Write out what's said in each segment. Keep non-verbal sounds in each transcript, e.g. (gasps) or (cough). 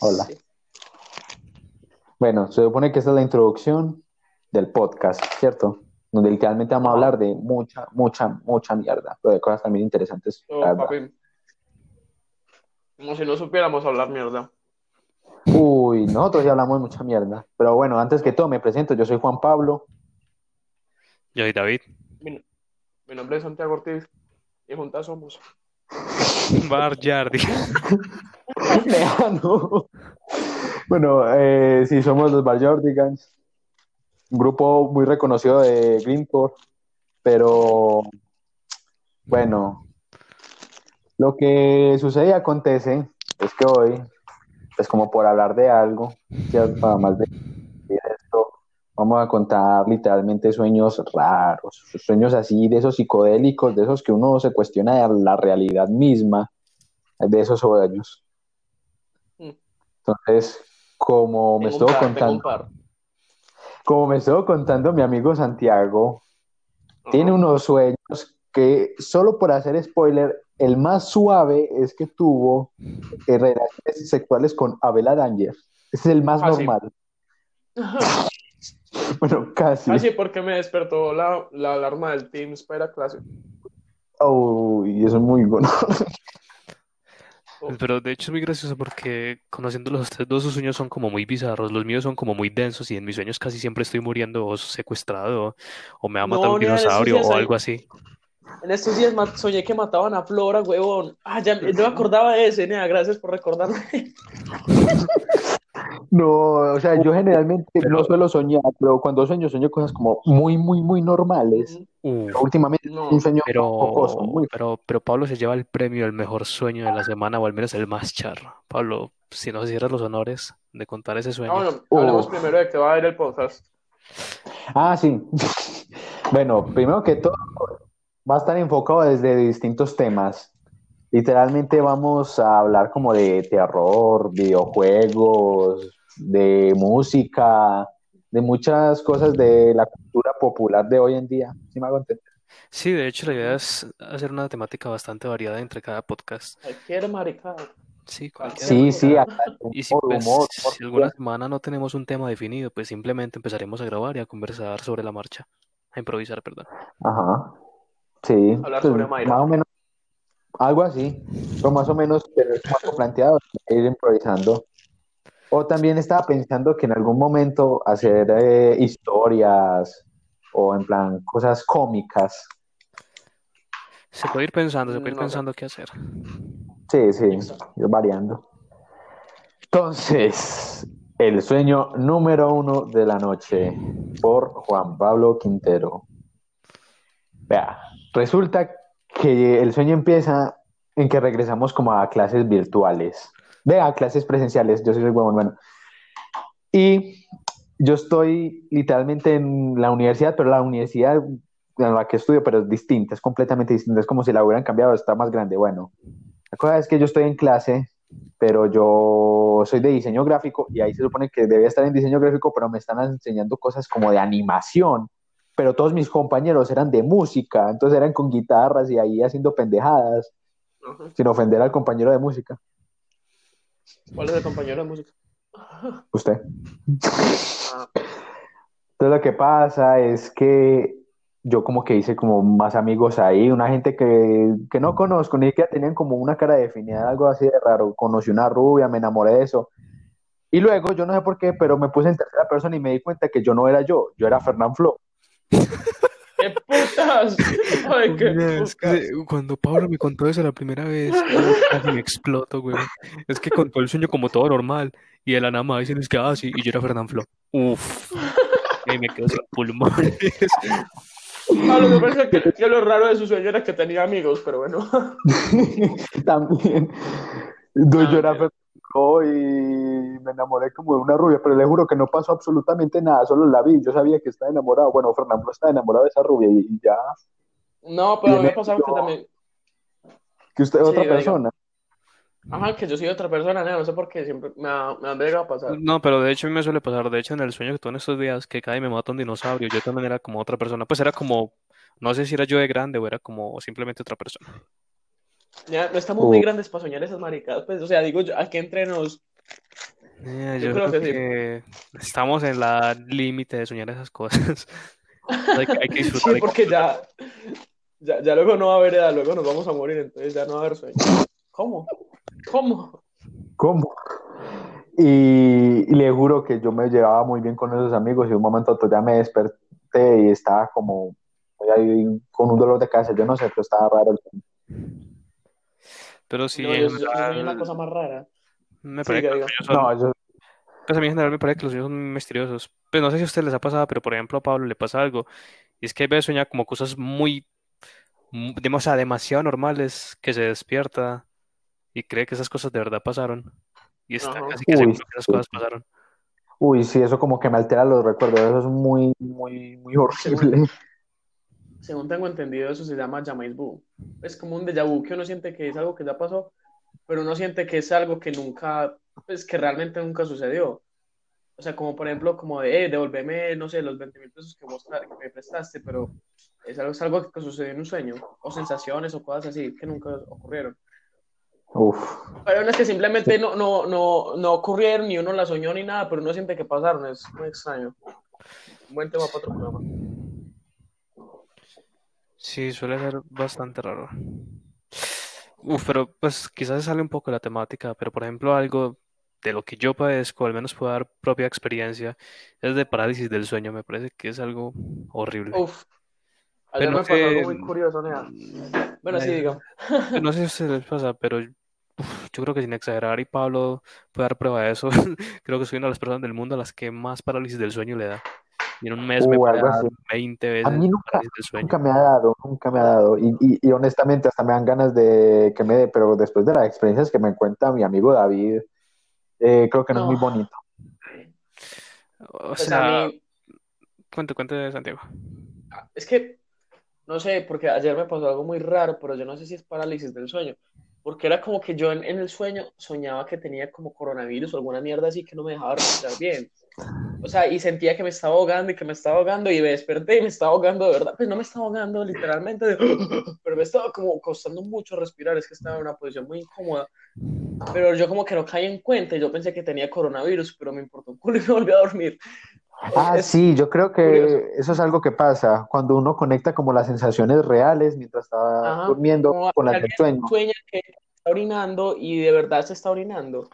Hola. Bueno, se supone que esta es la introducción del podcast, ¿cierto? Donde literalmente vamos a hablar de mucha, mucha, mucha mierda, pero de cosas también interesantes. No, la verdad. papi. Como si no supiéramos hablar mierda. Uy, nosotros ya hablamos de mucha mierda. Pero bueno, antes que todo me presento, yo soy Juan Pablo. Yo soy David. Mi, mi nombre es Santiago Ortiz y juntas somos. Bar Yardi. (laughs) Bueno, eh, sí, somos los Barjordigans, un grupo muy reconocido de Greenport, pero bueno, lo que sucede y acontece es que hoy, pues como por hablar de algo, ¿cierto? además de de esto, vamos a contar literalmente sueños raros, sueños así, de esos psicodélicos, de esos que uno se cuestiona la realidad misma, de esos sueños. Entonces, como me estuvo contando, como me estuvo contando mi amigo Santiago, tiene unos sueños que, solo por hacer spoiler, el más suave es que tuvo eh, relaciones sexuales con Abela Danger. Ese es el más Ah, sí. normal. (laughs) Bueno, casi. Ah, sí, porque me despertó la, la alarma del Teams para clase. Uy, eso es muy bueno. (laughs) Pero de hecho es muy gracioso porque conociéndolos a ustedes dos, sus sueños son como muy bizarros. Los míos son como muy densos y en mis sueños casi siempre estoy muriendo o secuestrado o me va a matar No, un en dinosaurio días o hay- algo así. En estos días ma- soñé que mataban a Flora, huevón. Ah, ya no me acordaba de ese, nea. Gracias por recordarme. (laughs) No, o sea, yo generalmente no suelo soñar, pero cuando sueño, sueño cosas como muy, muy, muy normales. Uh, Pero últimamente No, es un sueño pero, jocoso, muy pero, pero Pablo se lleva el premio del mejor sueño de la semana o al menos el más charro. Pablo, si nos hicieras los honores de contar ese sueño. bueno, Uh. hablemos primero de que va a ir el podcast. Ah, sí. (laughs) Bueno, primero que todo, va a estar enfocado desde distintos temas. Literalmente vamos a hablar como de terror, videojuegos, de música, de muchas cosas de la cultura popular de hoy en día. ¿Sí me hago entender? Sí, de hecho la idea es hacer una temática bastante variada entre cada podcast. Cualquier maricada. Sí, cualquiera. Sí, sí, hasta Y si, humor, pues, humor, si alguna semana no tenemos un tema definido, pues simplemente empezaremos a grabar y a conversar sobre la marcha. A improvisar, perdón. Ajá. Sí, Hablar pues, sobre Mayra. más o menos, algo así, pero más o menos algo planteado, ir improvisando. O también estaba pensando que en algún momento hacer eh, historias o en plan cosas cómicas. Se puede ir pensando, se puede ir No. pensando qué hacer. Sí, sí, ir variando. Entonces, el sueño número uno de la noche por Juan Pablo Quintero. Vea, resulta que el sueño empieza en que regresamos como a clases virtuales. Vea, a clases presenciales, yo soy el huevón, bueno. Y yo estoy literalmente en la universidad, pero la universidad en la que estudio, pero es distinta, es completamente distinta, es como si la hubieran cambiado, está más grande. Bueno, la cosa es que yo estoy en clase, pero yo soy de diseño gráfico y ahí se supone que debía estar en diseño gráfico, pero me están enseñando cosas como de animación, pero todos mis compañeros eran de música, entonces eran con guitarras y ahí haciendo pendejadas, sin ofender al compañero de música, ¿Cuál es el compañero de música? Usted. Ah, Entonces lo que pasa es que yo como que hice como más amigos ahí, una gente que, que no conozco, ni que tenían como una cara definida, algo así de raro. Conocí una rubia, me enamoré de eso. Y luego, yo no sé por qué, pero me puse en tercera persona y me di cuenta que yo no era yo, yo era Fernán Flo. (laughs) ¡Qué putas! (laughs) ¡Ay, qué Mira, es putas! que cuando Pablo me contó eso la primera vez, yo casi me exploto, güey. Es que contó el sueño como todo normal. Y de la nada más dicen, es que, ah, sí, y yo era Fernán Flo. Uf. Y ahí me quedo sin pulmones. Ah, lo que pasa es que, que lo raro de su sueño era que tenía amigos, pero bueno. (laughs) También. Ah, yo era y me enamoré como de una rubia, pero le juro que no pasó absolutamente nada, solo la vi, yo sabía que estaba enamorado. Bueno, Fernán Flo estaba enamorado de esa rubia y, y ya, No, pero a mí me Tiene- pasaba que también. que usted es Sí, otra persona. Ajá, que yo soy otra persona, nea, no sé por qué, siempre me ha, me ha llegado a pasar. No, pero de hecho a mí me suele pasar. De hecho, en el sueño que tuve en estos días, que cae y me mata un dinosaurio, yo también era como otra persona. Pues era como, no sé si era yo de grande o era como simplemente otra persona. Ya, no estamos muy Uh. grandes para soñar esas maricadas, pues, o sea, digo yo, aquí entre nos, Eh, Yo yo creo creo que sí. que estamos en la límite de soñar esas cosas. (laughs) Hay que, hay que disfrutar Sí, porque ya, ya, ya luego no va a haber edad, luego nos vamos a morir, entonces ya no va a haber sueño. ¿Cómo? ¿Cómo? ¿Cómo? Y, y le juro que yo me llevaba muy bien con esos amigos y un momento a otro ya me desperté y estaba como ahí con un dolor de cabeza, yo no sé, pero estaba raro. el sueño. Pero sí, No, en yo, yo soy general, una cosa más rara. me Sí, parece que que No, yo, pues a mí en general me parece que los sueños son misteriosos. Pues no sé si a ustedes les ha pasado, pero por ejemplo a Pablo le pasa algo. Y es que a veces sueña como cosas muy, mu- dem- o sea, demasiado normales, que se despierta y cree que esas cosas de verdad pasaron. Y está Ajá. casi que Uy, seguro que esas sí. cosas pasaron. uy, sí, eso como que me altera los recuerdos, eso es muy, muy, muy horrible. Según tengo entendido, eso se llama jamais vu. Es como un déjà vu que uno siente que es algo que ya pasó, pero uno siente que es algo que nunca, pues que realmente nunca sucedió. O sea, como por ejemplo, como de, eh, devolveme, no sé, los 20 mil pesos que, vos que me prestaste, pero es algo, es algo que sucedió en un sueño, o sensaciones o cosas así que nunca ocurrieron. Uf, Pero no es que simplemente no, no, no, no ocurrieron, ni uno la soñó ni nada, pero uno siente que pasaron, es muy extraño. Un buen tema para otro programa. Sí, suele ser bastante raro. Uf, pero pues quizás se sale un poco de la temática, pero por ejemplo algo de lo que yo padezco, al menos puedo dar propia experiencia, es de parálisis del sueño. Me parece que es algo horrible. Uf, Pero ayer me no pasó algo muy curioso, Nea. Bueno, sí, eh, diga. (laughs) no sé si ustedes les pasa, pero uf, yo creo que sin exagerar y Pablo puede dar prueba de eso, (laughs) creo que soy una de las personas del mundo a las que más parálisis del sueño le da. Y en un mes me uh, puede dar así. 20 A veces mí nunca, nunca me ha dado, nunca me ha dado. Y, y, y honestamente hasta me dan ganas de que me dé, pero después de las experiencias que me cuenta mi amigo David, eh, creo que no es muy bonito. O pues a sea, mí, cuente, cuente, Santiago. es que, no sé, porque ayer me pasó algo muy raro, pero yo no sé si es parálisis del sueño. Porque era como que yo en, en el sueño soñaba que tenía como coronavirus o alguna mierda así que no me dejaba respirar bien. O sea, y sentía que me estaba ahogando y que me estaba ahogando y me desperté y me estaba ahogando de verdad. Pues no me estaba ahogando literalmente, de- (gasps) pero me estaba como costando mucho respirar. Es que estaba en una posición muy incómoda. Pero yo como que no caí en cuenta y yo pensé que tenía coronavirus, pero me importó un culo y me volví a dormir. Ah, Es sí, yo creo curioso. que eso es algo que pasa cuando uno conecta como las sensaciones reales mientras está Ajá, durmiendo como con las del sueño. sueña que está orinando y de verdad se está orinando.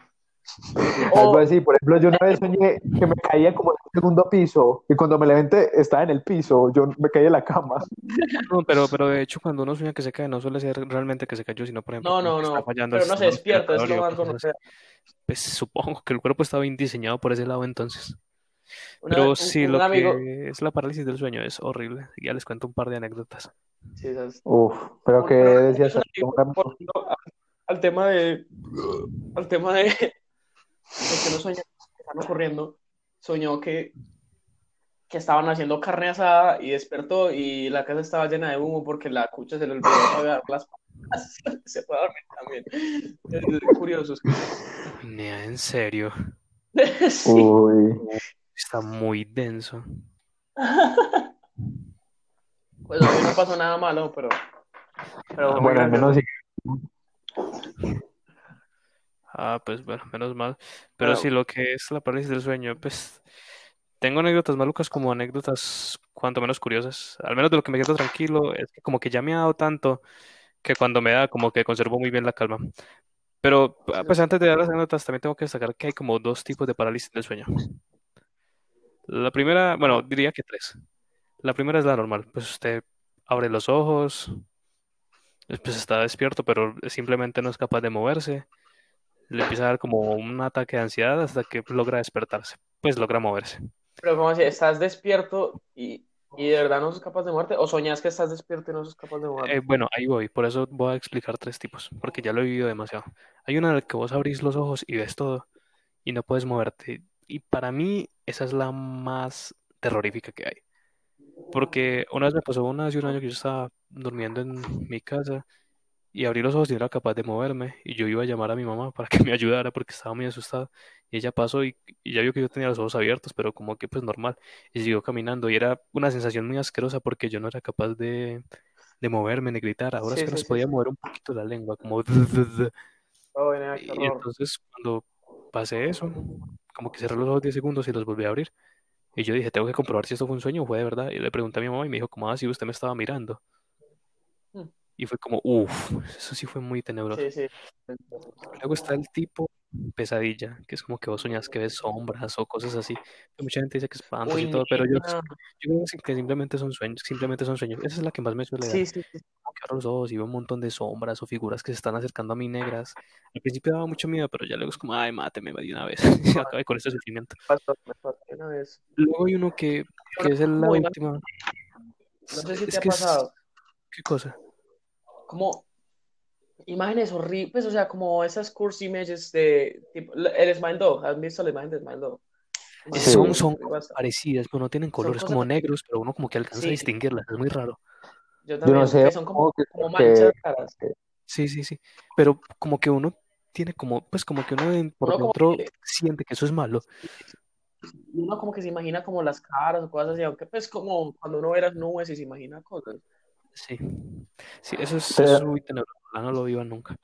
(laughs) Algo O, así, por ejemplo, yo una vez soñé que me caía como en el segundo piso y cuando me levanté estaba en el piso, yo me caí en la cama. (laughs) No, pero, pero de hecho, cuando uno sueña que se cae, no suele ser realmente que se cayó, sino, por ejemplo, no, no, que está no, fallando pero no se despierta, es lo más. Pues supongo que el cuerpo está bien diseñado por ese lado entonces. Una- Pero un, sí, un lo amigo, que es la parálisis del sueño es horrible. Ya les cuento un par de anécdotas. sí, Uf, pero que decías, un amigo, un amigo- volviendo a- al tema de, al tema de, de que no sueña, que están ocurriendo, soñó que, que estaban haciendo carne asada y despertó y la casa estaba llena de humo porque la cucha se le olvidó (laughs) apagar las patas. (laughs) Se fue a dormir también. Es curioso. es que- Nea, en serio. (laughs) Sí. Uy, Está muy denso. Pues a mí no pasó nada malo, pero, muy bueno, al menos sí. Ah, pues bueno, menos mal. Pero Pero- sí, lo que es la parálisis del sueño, pues tengo anécdotas malucas como anécdotas cuanto menos curiosas. Al menos de lo que me quedo tranquilo es que como que ya me ha dado tanto que cuando me da como que conservo muy bien la calma. Pero ah, pues antes de dar las anécdotas también tengo que destacar que hay como dos tipos de parálisis del sueño. La primera, bueno, diría que tres. La primera es la normal, pues usted abre los ojos, pues está despierto, pero simplemente no es capaz de moverse. Le empieza a dar como un ataque de ansiedad hasta que logra despertarse, pues logra moverse. Pero como así, estás despierto y, y de verdad no sos capaz de moverte, o soñás que estás despierto y no sos capaz de moverte. Eh, bueno, ahí voy, por eso voy a explicar tres tipos, porque ya lo he vivido demasiado. Hay una en la que vos abrís los ojos y ves todo y no puedes moverte. Y para mí esa es la más terrorífica que hay. Porque una vez me pasó una hace un año que yo estaba durmiendo en mi casa y abrí los ojos y no era capaz de moverme y yo iba a llamar a mi mamá para que me (laughs) ayudara porque estaba muy asustado y ella pasó y, y ya vio que yo tenía los ojos abiertos pero como que pues normal. Y siguió caminando y era una sensación muy asquerosa porque yo no era capaz de, de moverme ni gritar. Ahora Sí, es que sí, nos sí, podía mover un poquito la lengua como Oh, (laughs) y entonces cuando pasé eso, como que cerré los ojos 10 segundos y los volví a abrir. Y yo dije, tengo que comprobar si esto fue un sueño o fue de verdad. Y le pregunté a mi mamá y me dijo, como, ah, sí, usted me estaba mirando. Mm. Y fue como, uff, eso sí fue muy tenebroso. Sí, sí. Luego está el tipo pesadilla, que es como que vos soñás que ves sombras o cosas así. Mucha gente dice que espantos y Uy, todo, pero yo, yo creo que simplemente son sueños, simplemente son sueños. Esa es la que más me suele dar. Sí, sí, sí. Como que abro los ojos y veo un montón de sombras o figuras que se están acercando a mí negras. Al principio daba mucho miedo, pero ya luego es como, ay, máteme de una vez. (laughs) Y acabé con este sufrimiento. Pasó, pasó una vez. Luego hay uno que, que es el- la ima- última. No sé si Es te ha es- pasado. ¿Qué cosa? Como imágenes horribles, pues, o sea, como esas curse images de tipo, el Smile Dog. ¿Has visto la imagen de Smile Dog? Sí. Son, son parecidas, pero no tienen colores como negros, pero uno como que alcanza a Sí. distinguirlas. Es muy raro. Yo Yo también, no sé que son como, que- como que- manchas raras. Sí, sí, sí. Pero como que uno tiene como, pues como que uno por Uno dentro que- siente que eso es malo. Uno como que se imagina como las caras o cosas así, aunque pues como cuando uno ve las nubes y se imagina cosas. Sí. Sí, eso es, Pero- eso es muy tenebroso. no lo vivan nunca.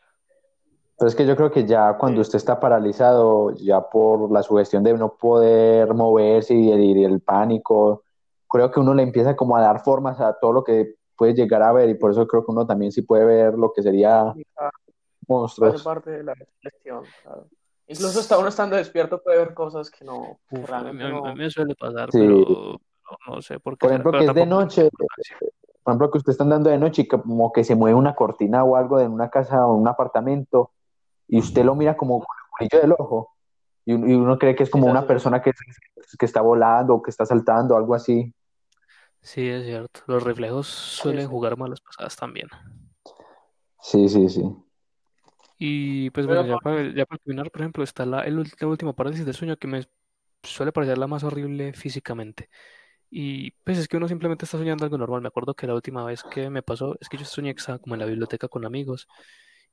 Pero es que yo creo que ya cuando Sí. usted está paralizado, ya por la sugestión de no poder moverse y el, y el pánico, creo que uno le empieza como a dar formas a todo lo que puede llegar a ver y por eso creo que uno también sí puede ver lo que sería monstruos. parte de la gestión, claro. Incluso hasta uno estando despierto puede ver cosas que no, Uf, a mí, no. a me suele pasar, Sí. pero, no sé por qué. Por ejemplo, pero que es de noche. Por ejemplo, que usted está andando de noche y que como que se mueve una cortina o algo en una casa o un apartamento y usted lo mira como con el brillo del ojo y, un- y uno cree que es como Sí, una sí. persona que, que está volando o que está saltando, algo así. Sí, es cierto. Los reflejos suelen sí. jugar malas pasadas también. Sí, sí, sí. Y pues Pero bueno, ya para, ya para terminar, por ejemplo, está la, el la última parálisis del sueño que me suele parecer la más horrible físicamente. Y pues es que uno simplemente está soñando algo normal. Me acuerdo que la última vez que me pasó es que yo soñé que estaba como en la biblioteca con amigos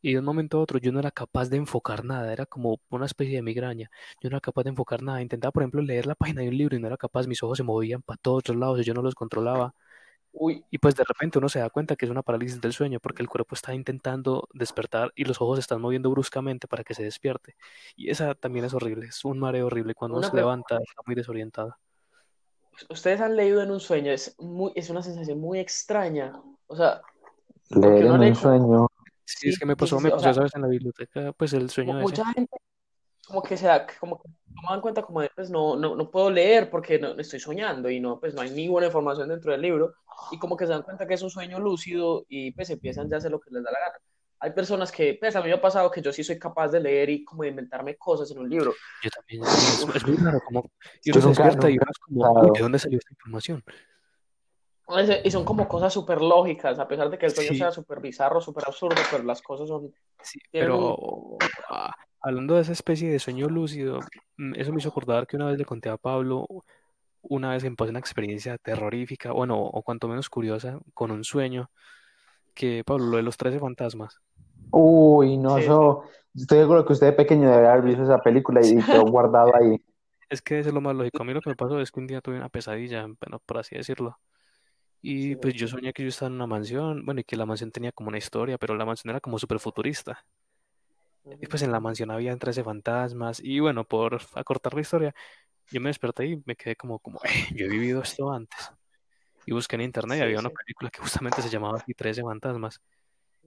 y de un momento a otro yo no era capaz de enfocar nada, era como una especie de migraña. Yo no era capaz de enfocar nada. Intentaba, por ejemplo, leer la (laughs) página de un libro y no era capaz, mis ojos se movían para todos los lados y yo no los controlaba. Uy, Y pues de repente uno se da cuenta que es una parálisis del sueño porque el cuerpo está intentando despertar y los ojos se están moviendo bruscamente para que se despierte. Y esa también es horrible, es un mareo horrible. Cuando uno se levanta está muy desorientado. Ustedes han leído en un sueño, es muy, es una sensación muy extraña. O sea, Leer en un como- sueño. Sí, es que me sí, pasó, sí, me o pasó sea- esa vez en la biblioteca, pues el sueño ese. mucha gente como que se da, como que toman cuenta como de, pues no, no, no puedo leer porque no, estoy soñando y no, pues no hay ni buena información dentro del libro y como que se dan cuenta que es un sueño lúcido y pues empiezan ya a hacer lo que les da la gana. Hay personas que, pues a mí me ha pasado que yo sí soy capaz de leer y como de inventarme cosas en un libro. Yo también, es, es muy raro, como, y Yo uno se despierta y he como, pensado. ¿de dónde salió esta información? Y son como cosas súper lógicas, a pesar de que el sueño Sí. sea súper bizarro, súper absurdo, pero las cosas son... Sí, pero ah, hablando de esa especie de sueño lúcido, mm, eso me hizo acordar que una vez le conté a Pablo, una vez me pasó una experiencia terrorífica, bueno, o cuanto menos curiosa, con un sueño, que Pablo, lo de los 13 fantasmas. Uy, no, Sí. eso. Estoy seguro que usted de pequeño debe haber visto esa película y quedó (laughs) guardado ahí. Es que eso es lo más lógico. A mí lo que me pasó es que un día tuve una pesadilla, bueno, por así decirlo. Y Sí. pues yo soñé que yo estaba en una mansión, bueno, y que la mansión tenía como una historia, pero la mansión era como súper futurista. Y pues en la mansión había 13 fantasmas. Y bueno, por acortar la historia, yo me desperté y me quedé como, como, "Eh, (laughs) yo he vivido esto antes. Y busqué en internet y había una película que justamente se llamaba así 13 fantasmas.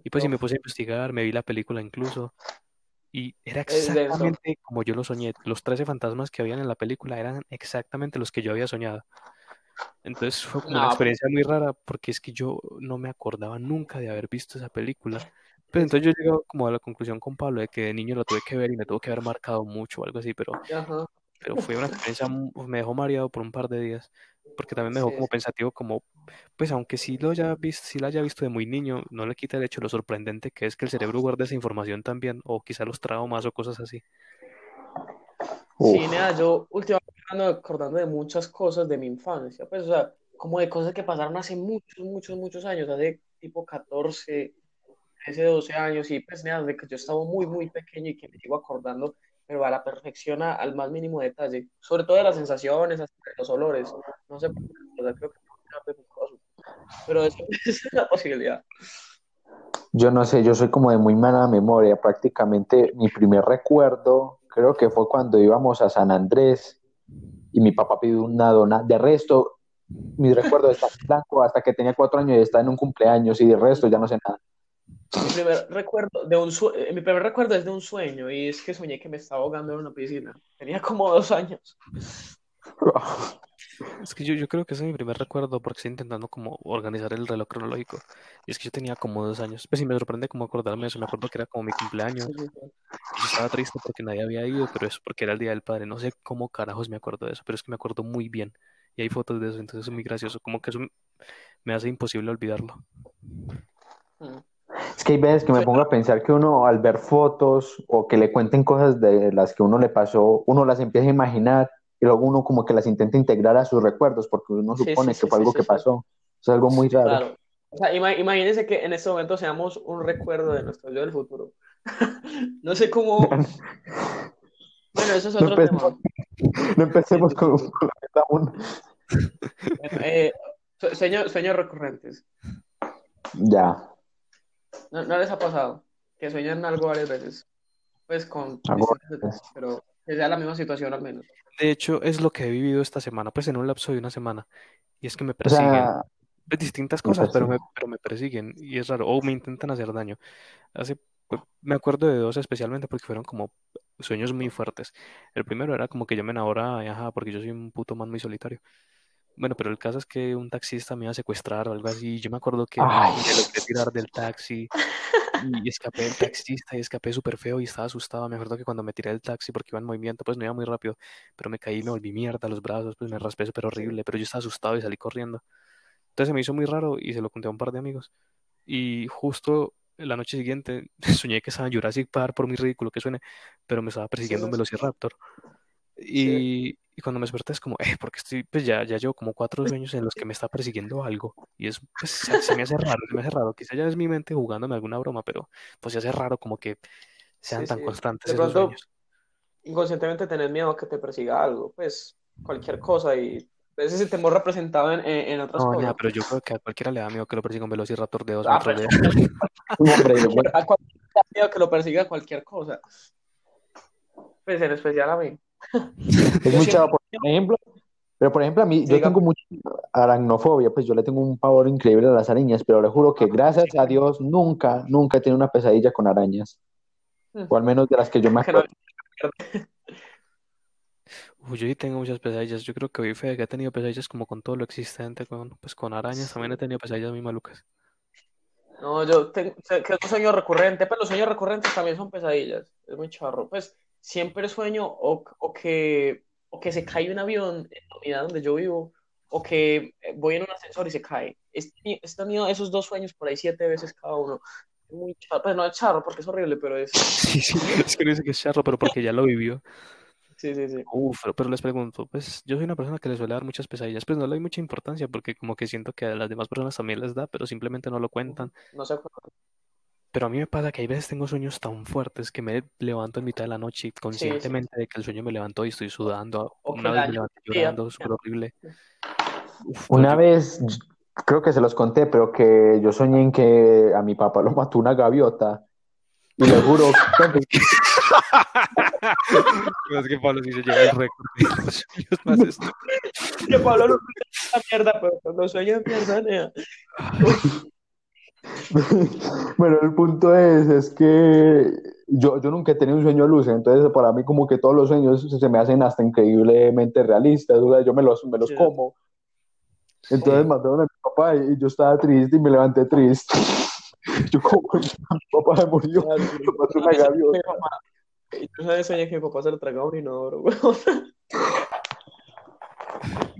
Y pues sí me Uf. puse a investigar, me vi la película incluso. Y era exactamente como yo lo soñé. Los 13 fantasmas que habían en la película eran exactamente los que yo había soñado. Entonces fue como una No, experiencia muy rara porque es que yo no me acordaba nunca de haber visto esa película. Pero entonces yo llego como a la conclusión con Pablo de que de niño lo tuve que ver y me tuvo que haber marcado mucho o algo así, pero, Ajá. pero fue una experiencia, me dejó mareado por un par de días, porque también me dejó Sí, como sí. pensativo como, pues aunque sí lo haya visto, sí la haya visto de muy niño, no le quita el hecho de lo sorprendente que es que el cerebro guarde esa información también, o quizá los traumas o cosas así. Uf. Sí, nada, yo últimamente ando acordando de muchas cosas de mi infancia, pues, o sea, como de cosas que pasaron hace muchos, muchos, muchos años, hace tipo 14, 13, 12 años, y pues nada, de que yo estaba muy, muy pequeño y que me sigo acordando, pero a la perfección, al más mínimo detalle, sobre todo de las sensaciones, hasta de los olores, no sé, creo que pero eso (laughs) es la posibilidad. Yo no sé, yo soy como de muy mala memoria. Prácticamente mi primer recuerdo creo que fue cuando íbamos a San Andrés y mi papá pidió una dona. De resto, mi recuerdo está en blanco hasta que tenía cuatro años y estaba en un cumpleaños y de resto ya no sé nada. Mi primer recuerdo de un sue- eh, mi primer recuerdo es de un sueño y es que soñé que me estaba ahogando en una piscina. Tenía como dos años. (laughs) Es que yo, yo creo que ese es mi primer recuerdo porque estoy intentando como organizar el reloj cronológico. Y es que yo tenía como dos años. Pues sí, me sorprende como acordarme de eso. Me acuerdo que era como mi cumpleaños. Yo estaba triste porque nadie había ido, pero eso porque era el Día del Padre. No sé cómo carajos me acuerdo de eso, pero es que me acuerdo muy bien. Y hay fotos de eso, entonces es muy gracioso. Como que eso me hace imposible olvidarlo. Es que hay veces que me pongo a pensar que uno al ver fotos o que le cuenten cosas de las que uno le pasó, uno las empieza a imaginar y luego uno como que las intenta integrar a sus recuerdos porque uno Sí, supone sí, que fue algo que pasó. Es algo muy raro. Claro. O sea, ima- imagínense que en este momento seamos un recuerdo de nuestro yo del futuro. (laughs) No sé cómo. (laughs) Bueno, eso es No otro tema. empecemos, no empecemos con, la. Bueno, eh, sue- sueño- sueños recurrentes. Ya, ¿No, no les ha pasado? Que sueñan algo varias veces. Pues con etapas, pero que sea la misma situación al menos. De hecho, es lo que he vivido esta semana, pues en un lapso de una semana. Y es que me o persiguen. sea, Pues, distintas Me cosas, pero me, persiguen. pero me persiguen y es raro, o me intentan hacer daño. Hace, pues, me acuerdo de dos especialmente porque fueron como sueños muy fuertes. El primero era como que yo me enamoraba, ajá, porque yo soy un puto man muy solitario. Bueno, pero el caso es que un taxista me iba a secuestrar o algo así. Yo me acuerdo que Ay. me logré (laughs) tirar del taxi y escapé del taxista y escapé súper feo y estaba asustado. Me acuerdo que cuando me tiré del taxi porque iba en movimiento, pues no iba muy rápido, pero me caí y me volví mierda los brazos, pues me raspé súper horrible, pero yo estaba asustado y salí corriendo. Entonces se me hizo muy raro y se lo conté a un par de amigos. Y justo la noche siguiente (laughs) soñé que estaba en Jurassic Park, por muy ridículo que suene, pero me estaba persiguiendo un sí. Velociraptor. Y, y cuando me desperté es como, eh, porque estoy, pues ya, ya llevo como cuatro sueños en los que me está persiguiendo algo. Y es, pues se, me hace raro, se me hace raro. Quizá ya es mi mente jugándome alguna broma, pero pues se hace raro como que sean Sí, tan sí. constantes De esos pronto, sueños. inconscientemente tenés miedo a que te persiga algo, pues cualquier cosa y ese es el temor representado en, en, en otras No, cosas. pero yo creo que a cualquiera le da miedo que lo persiga un Velociraptor de dos Ah, metros pero- de... (laughs) Hombre, (laughs) A cualquiera le da miedo que lo persiga cualquier cosa. Pues en especial a mí. (laughs) (laughs) es muy chavo, por ejemplo. Pero por ejemplo, a mí, yo tengo mucha aracnofobia, pues yo le tengo un pavor increíble a las arañas, pero le juro que gracias a Dios nunca, nunca he tenido una pesadilla con arañas. O al menos de las que yo me acuerdo. Uy, yo sí tengo muchas pesadillas. Yo creo que hoy fe que he tenido pesadillas como con todo lo existente, con, pues con arañas también he tenido pesadillas muy malucas. No, yo tengo, que es un sueño recurrente, pero los sueños recurrentes también son pesadillas. Es muy charro. Pues siempre sueño o, o que, o que se cae un avión en la unidad donde yo vivo, o que eh, voy en un ascensor y se cae. He he tenido esos dos sueños por ahí siete veces cada uno. Muy charro. Pues no es charro porque es horrible, pero es. (laughs) Sí, sí, es que no dice que es charro, pero porque ya lo vivió. Sí, sí, sí. Uf, pero, pero les pregunto, pues yo soy una persona que le suele dar muchas pesadillas, pues no le doy mucha importancia porque como que siento que a las demás personas también les da, pero simplemente no lo cuentan. No se. Pero a mí me pasa que hay veces tengo sueños tan fuertes que me levanto en mitad de la noche conscientemente de que el sueño me levantó y estoy sudando. O Una vez me levanté llorando, súper horrible. Uf, Una yo- vez, creo que se los conté, pero que yo soñé en que a mi papá lo mató una gaviota. Y le juro (laughs) que Es que Pablo sí se lleva el récord de los sueños más estúpidos. Que Pablo no sueña mierda, pero cuando sueña mierda. (laughs) Bueno, el punto es, es que yo, yo nunca he tenido un sueño lúcido, entonces para mí como que todos los sueños se me hacen hasta increíblemente realistas, o sea, yo me los, me los Sí. como. Entonces Sí. mataron a mi papá y yo estaba triste y me levanté triste. (laughs) Yo como (laughs) mi papá se murió, Ah, lo mató una gaviota. papá- Y tú sabes, soñé que mi papá se lo tragaba un inodoro, weón.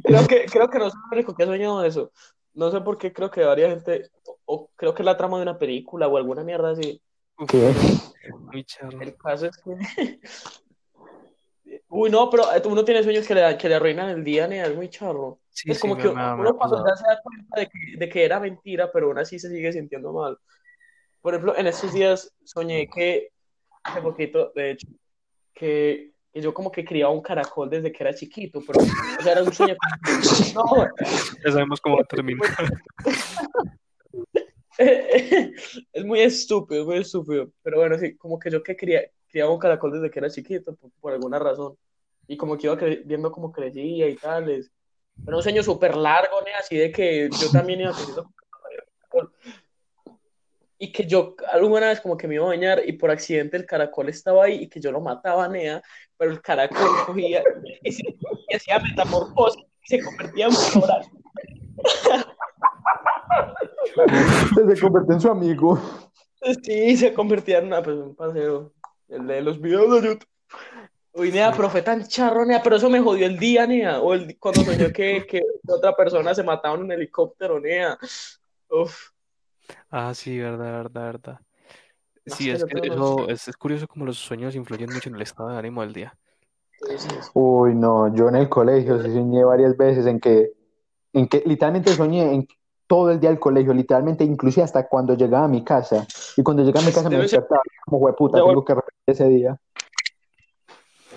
Creo que, creo que no soy el único que ha soñado eso. No sé por qué creo que varias gente, o, o creo que es la trama de una película o alguna mierda así. ¿Qué? muy charro. El caso es que. (laughs) Uy, no, pero eh, uno tiene sueños que le, que le arruinan el día, nea, es muy charro. Sí, Es como que me- me ha uno cuando ya se da cuenta de que, de que era mentira, pero aún así se sigue sintiendo mal. Por ejemplo, en estos días soñé que, hace poquito, de hecho, que, que yo como que criaba un caracol desde que era chiquito, pero o sea, era un sueño. No, Ya sabemos cómo va a terminar. (laughs) es muy estúpido, muy estúpido. Pero bueno, sí, como que yo que criaba un caracol desde que era chiquito, por, por alguna razón. Y como que iba cre- viendo cómo crecía y tales. Era un sueño súper largo, nea, así de que yo también iba creciendo. Y que yo alguna vez como que me iba a bañar y por accidente el caracol estaba ahí y que yo lo mataba, nea, pero el caracol (laughs) cogía y, se- y hacía metamorfosis y se convertía en floral. Se convirtió en su amigo. Sí, se convertía en una, pues, un paseo, el de los videos de YouTube. Uy, nea, pero fue tan charro, nea, pero eso me jodió el día, nea, o el, cuando soñé que, que otra persona se mataba en un helicóptero, nea. Uf, Ah, sí, verdad, verdad, verdad. Sí, es que eso es, es curioso como los sueños influyen mucho en el estado de ánimo del día. Uy, no, yo en el colegio sí soñé varias veces en que, en que literalmente soñé en todo el día del colegio, literalmente, inclusive hasta cuando llegaba a mi casa. Y cuando llegaba a mi casa me Debe ser- despertaba como hueputa, tengo que repetir ese día.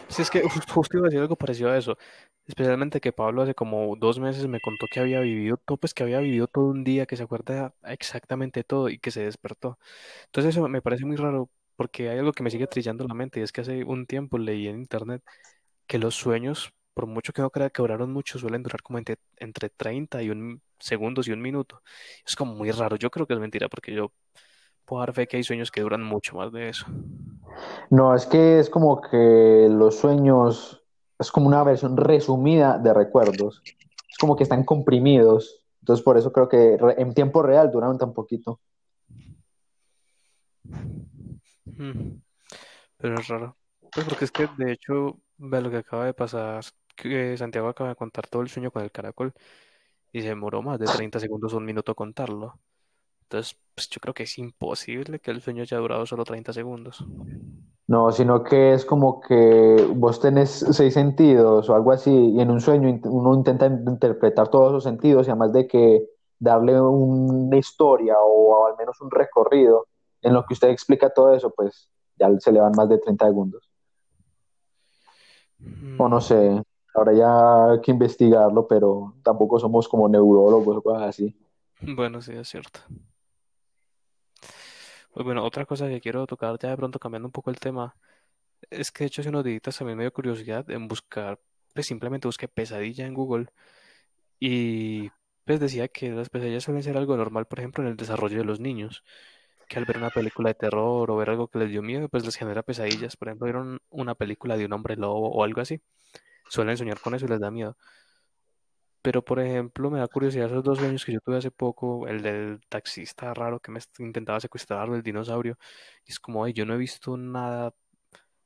Sí, es que ju- justo iba a decir algo parecido a eso. Especialmente que Pablo hace como dos meses me contó que había vivido todo, pues que había vivido todo un día, que se acuerda exactamente todo y que se despertó. Entonces eso me parece muy raro porque hay algo que me sigue trillando la mente y es que hace un tiempo leí en internet que los sueños, por mucho que no crea que duraron mucho, suelen durar como entre, entre 30 y un segundos y un minuto. Es como muy raro. Yo creo que es mentira porque yo puedo dar fe que hay sueños que duran mucho más de eso. No, es que es como que los sueños es como una versión resumida de recuerdos. Es como que están comprimidos. Entonces por eso creo que en tiempo real duraron tan poquito. Mm, Pero es raro. Pues porque es que de hecho, ve lo que acaba de pasar, que Santiago acaba de contar todo el sueño con el caracol y se demoró más de 30 segundos un minuto contarlo. Entonces, pues yo creo que es imposible que el sueño haya durado solo 30 segundos. No, sino que es como que vos tenés seis sentidos o algo así, y en un sueño uno intenta in- interpretar todos esos sentidos y además de que darle una historia o al menos un recorrido en lo que usted explica todo eso, pues ya se le van más de 30 segundos. O no Mm, sé, ahora ya hay que investigarlo, pero tampoco somos como neurólogos o cosas así. (laughs) Bueno, sí, es cierto. Pues bueno, otra cosa que quiero tocar ya de pronto cambiando un poco el tema, es que de hecho hace unos días también me dio curiosidad en buscar, pues simplemente busqué pesadilla en Google y pues decía que las pesadillas suelen ser algo normal, por ejemplo, en el desarrollo de los niños, que al ver una película de terror o ver algo que les dio miedo, pues les genera pesadillas. Por ejemplo, vieron una película de un hombre lobo o algo así, suelen soñar con eso y les da miedo. Pero, por ejemplo, me da curiosidad esos dos sueños que yo tuve hace poco, el del taxista raro que me intentaba secuestrar, o el dinosaurio. Y es como, "Ay, yo no he visto nada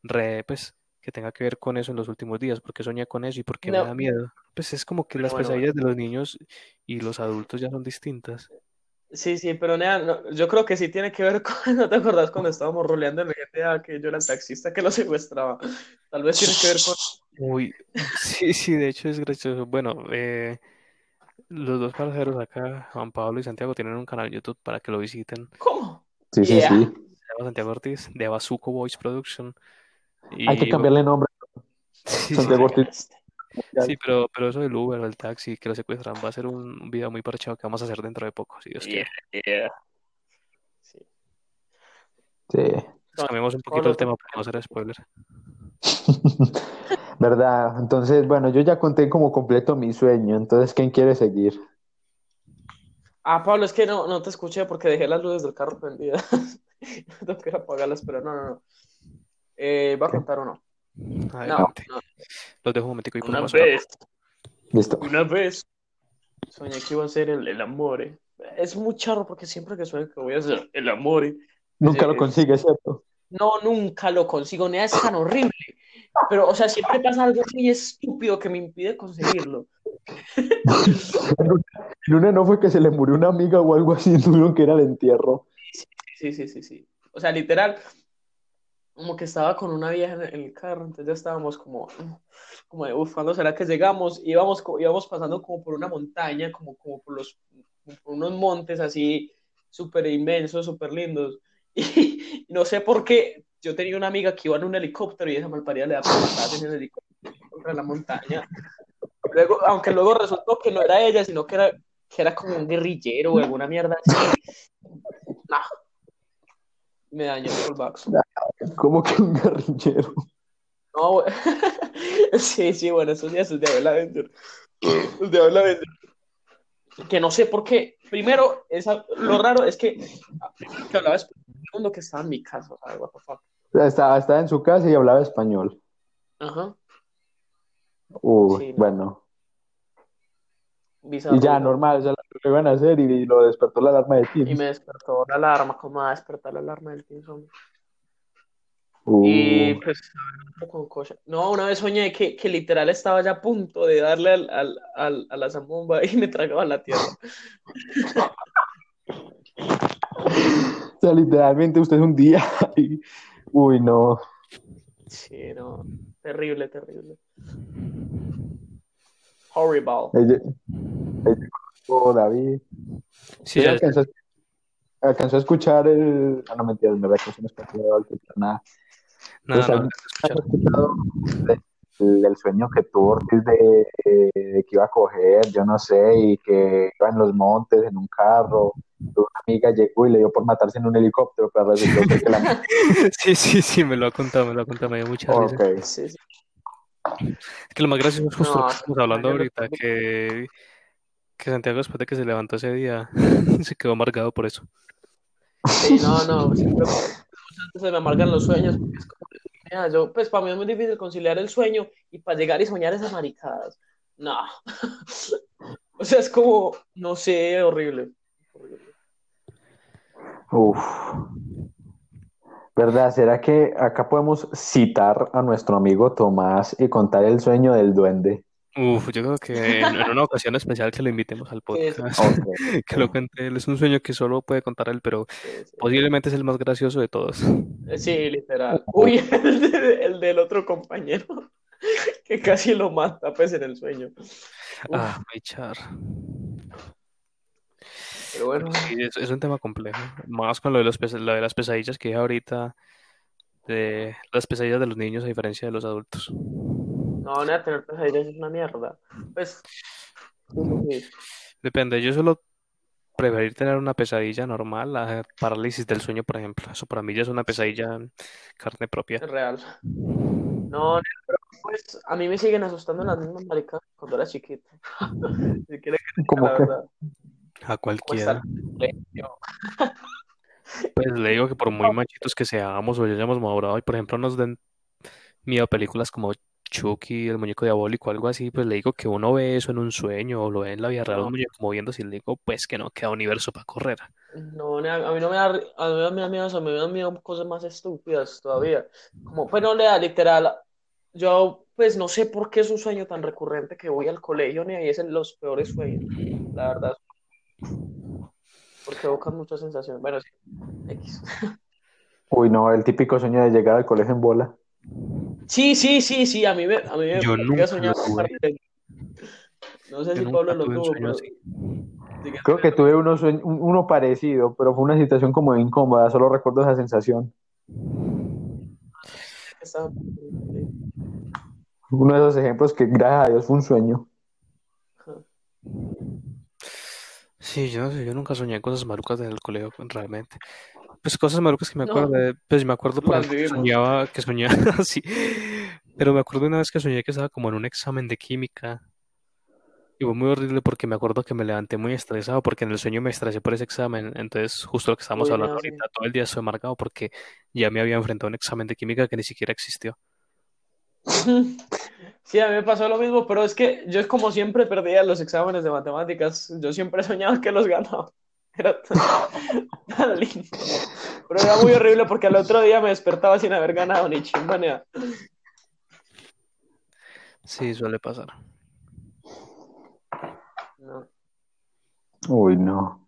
re, pues, que tenga que ver con eso en los últimos días, porque soñé con eso y porque me No, da miedo. Pues es como que las bueno, pesadillas de los niños y los adultos ya son distintas. sí, sí, pero nea, no, yo creo que sí tiene que ver (laughs) con, ¿no te acordás cuando (laughs) estábamos roleando en el GTA que yo era el taxista que lo secuestraba? Tal vez tiene que ver con... Uy, (laughs) sí, sí, de hecho es gracioso. Bueno, eh, los dos parceros acá, Juan Pablo y Santiago, tienen un canal de YouTube para que lo visiten. ¿Cómo? Sí, sí, Yeah. sí. Se llama Santiago Ortiz, de Bazuco Voice Production. Hay que Y cambiarle nombre. (laughs) sí, sí, Santiago Ortiz. Sí, pero, pero eso del Uber, el taxi, que lo secuestran, va a ser un, un video muy parchado que vamos a hacer dentro de poco, si Dios Yeah, quiere. yeah. Sí. Sí. Pues cambiemos un poquito el tema para no hacer spoiler. (laughs) ¿Verdad? Entonces, bueno, yo ya conté como completo mi sueño, entonces, ¿quién quiere seguir? Ah, Pablo, es que no, no te escuché porque dejé las luces del carro prendidas. (laughs) Tengo que apagarlas, pero no, no, no. Eh, ¿va a contar o no? No, Adelante. no. Los dejo un momentico y Una vez, Listo. una vez, soñé que iba a ser el, el amor. Es muy charro porque siempre que sueño que voy a hacer el amor, Nunca lo eh, consigue, ¿cierto? no, nunca lo consigo, nada es tan horrible. Pero, o sea, siempre pasa algo muy estúpido que me impide conseguirlo. En una no fue que se le murió una amiga o algo así, (laughs) tuvieron que ir al entierro. Sí, sí, sí, sí. O sea, literal, como que estaba con una vieja en el carro, entonces ya estábamos como, como de, uff, ¿cuándo será que llegamos? Íbamos, íbamos pasando como por una montaña, como, como por los, como por unos montes así, súper inmensos, súper lindos. (laughs) Y, no sé por qué, yo tenía una amiga que iba en un helicóptero y esa malparida le da en el helicóptero contra la montaña. Luego, aunque luego resultó que no era ella, sino que era, que era como un guerrillero o alguna mierda así. No, Me dañó el callbacks. ¿Cómo que un guerrillero? No, güey. (laughs) Sí, sí, bueno, esos días es de Abel Avenger. Es de Abel Avenger. Que no sé por qué. Primero, esa, lo raro es que, que que estaba en mi casa, o sea, what the fuck. Estaba, estaba en su casa y hablaba español. Ajá. Uy, Sí, bueno. Bizarro. Y ya, normal, ya lo iban a hacer y lo despertó la alarma de Y Teams. me despertó la alarma, ¿cómo va a despertar la alarma del Teams, hombre? Uh, Y pues, con cocha. No, una vez soñé que, que literal estaba ya a punto de darle al, al, al- a la zambomba y me tragaba la tierra. (laughs) o sea, literalmente usted es un día y... Uy, no. Sí, no. Terrible, terrible. Horrible. Ella, ella- oh, David. Sí, alcanzó, a- alcanzó a escuchar el... Ah, no, mentira, es verdad que eso no es español, nada. no, Pues, no, ¿has no, has escuchado el, el sueño que tuvo Ortiz de, eh, de que iba a coger, yo no sé, y que iba en los montes en un carro? Una amiga llegó y le dio por matarse en un helicóptero, pero resultó que la... (laughs) Sí, sí, sí, me lo ha contado, me lo ha contado, me dio mucha risa. Ok. Sí, sí. Es que lo más gracioso es justo lo que estamos hablando ahorita, que, que Santiago después de que se levantó ese día, (laughs) se quedó amargado por eso. Sí, no, no. siempre muchas veces se me amargan los sueños porque es como, yo, pues para mí es muy difícil conciliar el sueño y para llegar y soñar esas maricadas. No. (laughs) O sea, es como, no sé, horrible. Horrible. Uf. ¿Verdad? ¿Será que acá podemos citar a nuestro amigo Tomás y contar el sueño del duende? Uf, yo creo que en, en una ocasión especial que lo invitemos al podcast, (laughs) que lo cuente él. Es un sueño que solo puede contar él, pero Sí, sí. posiblemente es el más gracioso de todos. Sí, literal. Uy, (laughs) el, de- el del otro compañero (laughs) que casi lo mata, pues, en el sueño. Uf, Ah, Richard. pero bueno, Sí, es, es un tema complejo. Más con lo de, los lo de las pesadillas que dije ahorita, de las pesadillas de los niños a diferencia de los adultos. No van a tener pesadillas, es una mierda. Pues, Depende, yo suelo preferir tener una pesadilla normal a parálisis del sueño, por ejemplo. Eso para mí ya es una pesadilla en carne propia. es real. No, pero pues a mí me siguen asustando las mismas maricas cuando era chiquito. (laughs) Si quiere que te diga ¿Cómo la que? verdad, A ¿cómo está cualquiera. (laughs) Pues le digo que por muy machitos que seamos o ya hayamos madurado y por ejemplo nos den miedo a películas como Chucky, el muñeco diabólico, algo así, pues le digo que uno ve eso en un sueño o lo ve en la vida real, un muñeco moviéndose y le digo pues que no queda universo para correr. no, a mí no me da, a mí me da miedo eso, a mí me dan miedo cosas más estúpidas todavía. Como, pues no le da literal, yo pues no sé por qué es un sueño tan recurrente que voy al colegio, ni ahí es en los peores sueños, la verdad, porque evocan muchas sensaciones. Bueno, sí, X. (laughs) Uy, no, el típico sueño de llegar al colegio en bola. Sí, sí, sí, sí, a mí me, a mí me Yo me nunca lo tuve. parte de- No sé Yo si Pablo lo tuvo, pero así. diga- Creo que tuve uno, sueño- uno parecido, pero fue una situación como incómoda, solo recuerdo esa sensación. Uno de esos ejemplos que gracias a Dios fue un sueño. Sí, yo no sé, yo nunca soñé cosas malucas en el colegio realmente. Pues cosas malucas que me No. acuerdo, de- pues me acuerdo por ejemplo, que soñaba, que soñaba (laughs) así, pero me acuerdo una vez que soñé que estaba como en un examen de química y fue muy horrible porque me acuerdo que me levanté muy estresado porque en el sueño me estresé por ese examen, entonces justo lo que estamos Uy, hablando no, sí. ahorita, todo el día estoy marcado porque ya me había enfrentado a un examen de química que ni siquiera existió. (laughs) Sí, a mí me pasó lo mismo, pero es que yo como siempre perdía los exámenes de matemáticas, yo siempre (laughs) soñaba que los ganaba. Era tan, (laughs) tan lindo. Pero era muy horrible porque al otro día me despertaba sin haber ganado ni chimba ni nada. Sí, suele pasar. No. Uy, no.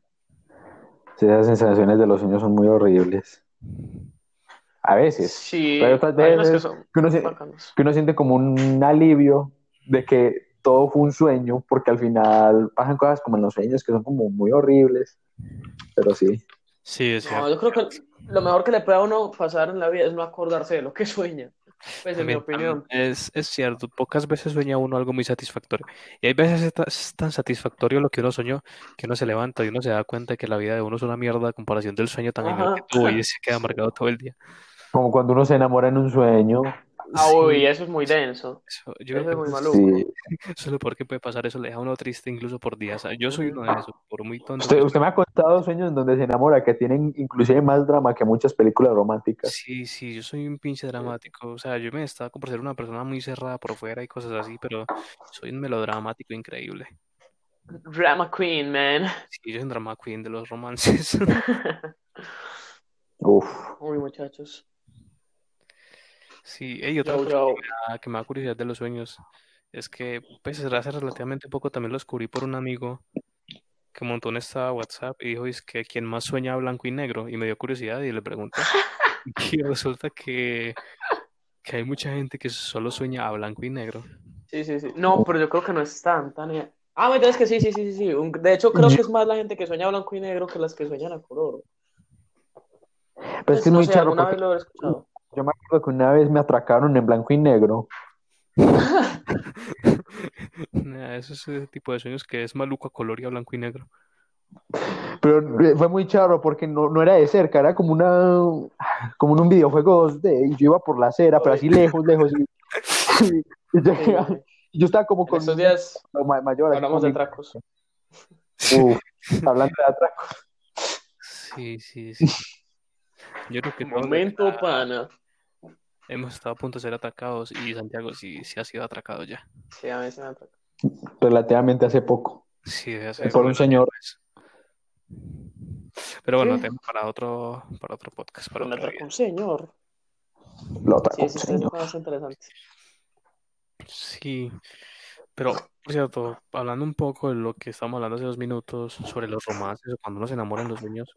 Sí, esas sensaciones de los sueños son muy horribles. A veces. Sí, Pero otras que veces son que uno, se- bacanas. que uno siente como un alivio de que todo fue un sueño, porque al final pasan cosas como en los sueños que son como muy horribles. Pero sí. Sí, es No, cierto. yo creo que lo mejor que le puede a uno pasar en la vida es no acordarse de lo que (laughs) sueña. Pues en mi opinión. es, es cierto, pocas veces sueña uno algo muy satisfactorio. Y hay veces es es tan satisfactorio lo que uno soñó que uno se levanta y uno se da cuenta de que la vida de uno es una mierda a comparación del sueño tan genial que tuvo y (laughs) se queda amargado todo el día. Como cuando uno se enamora en un sueño. Ah, Sí, uy, eso es muy denso. eso- yo Eso creo es muy que maluco. Sí. (laughs) solo porque puede pasar eso le deja a uno triste incluso por días. Yo soy uno de esos, por muy tonto usted me ha contado sueños en donde se enamora que tienen inclusive más drama que muchas películas románticas. Sí, sí, yo soy un pinche dramático. O sea, yo me destaco por ser una persona muy cerrada por fuera y cosas así, pero soy un melodramático increíble. Drama Queen, man. Sí, yo soy un drama queen de los romances. (laughs) (laughs) Uf. Uy, muchachos. Sí, y otra Yo, cosa yo. que me da, que me da curiosidad de los sueños es que, pues, hace relativamente poco también lo descubrí por un amigo que montó un estado de WhatsApp y dijo, es que quien más sueña blanco y negro, y me dio curiosidad y le pregunté. (laughs) Y resulta que, que hay mucha gente que solo sueña a blanco y negro. Sí, sí, sí. No, pero yo creo que no es tan, tan... Ah, me entiendes que sí, sí, sí, sí, sí. Un- De hecho, creo que es más la gente que sueña blanco y negro que las que sueñan a color. Pero es Pues que es no muy sé, charro alguna porque vez lo he escuchado. Yo me acuerdo que una vez me atracaron en blanco y negro. (laughs) Nah, Eso es ese tipo de sueños que es maluco a color y a blanco y negro. Pero eh, fue muy charro porque no, no era de cerca, era como una como en un videojuego 2D y yo iba por la acera, pero así lejos, lejos. (laughs) Y, y yo, estaba como En con estos un días ma- mayor. hablamos de atracos. Uf, hablando de atracos. Sí, sí, sí. Yo creo que Momento, pana. Hemos estado a punto de ser atacados y Santiago sí, sí ha sido atracado ya. Sí, a mí se me atraca. Relativamente hace poco. Sí, de hace Por un señor. Pero bueno, Sí. tema para otro, para otro podcast, para otro atracó un señor. Lo atracó Sí, un sí, sí, señor. es interesante. Sí, pero por cierto, hablando un poco de lo que estábamos hablando hace dos minutos sobre los romances o cuando uno se enamora en los sueños,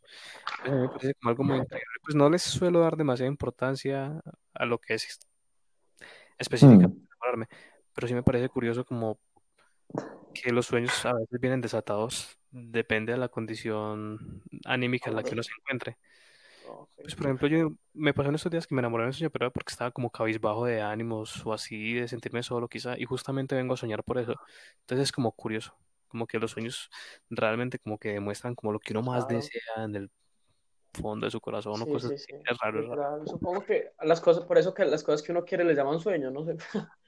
pues a mí me parece como algo muy increíble. Pues no les suelo dar demasiada importancia a lo que es específicamente Mm. enamorarme, pero sí me parece curioso como que los sueños a veces vienen desatados, depende de la condición anímica en la que uno se encuentre. Pues por ejemplo, yo me pasó en estos días que me enamoré en un sueño, pero porque estaba como cabizbajo de ánimos o así, de sentirme solo quizá, y justamente vengo a soñar por eso. Entonces es como curioso, como que los sueños realmente como que demuestran como lo que uno más Claro. desea en el fondo de su corazón o Sí, cosas sí, así. sí. Es raro, es raro. Supongo que las cosas, por eso que las cosas que uno quiere le llaman sueño, no sé. (laughs)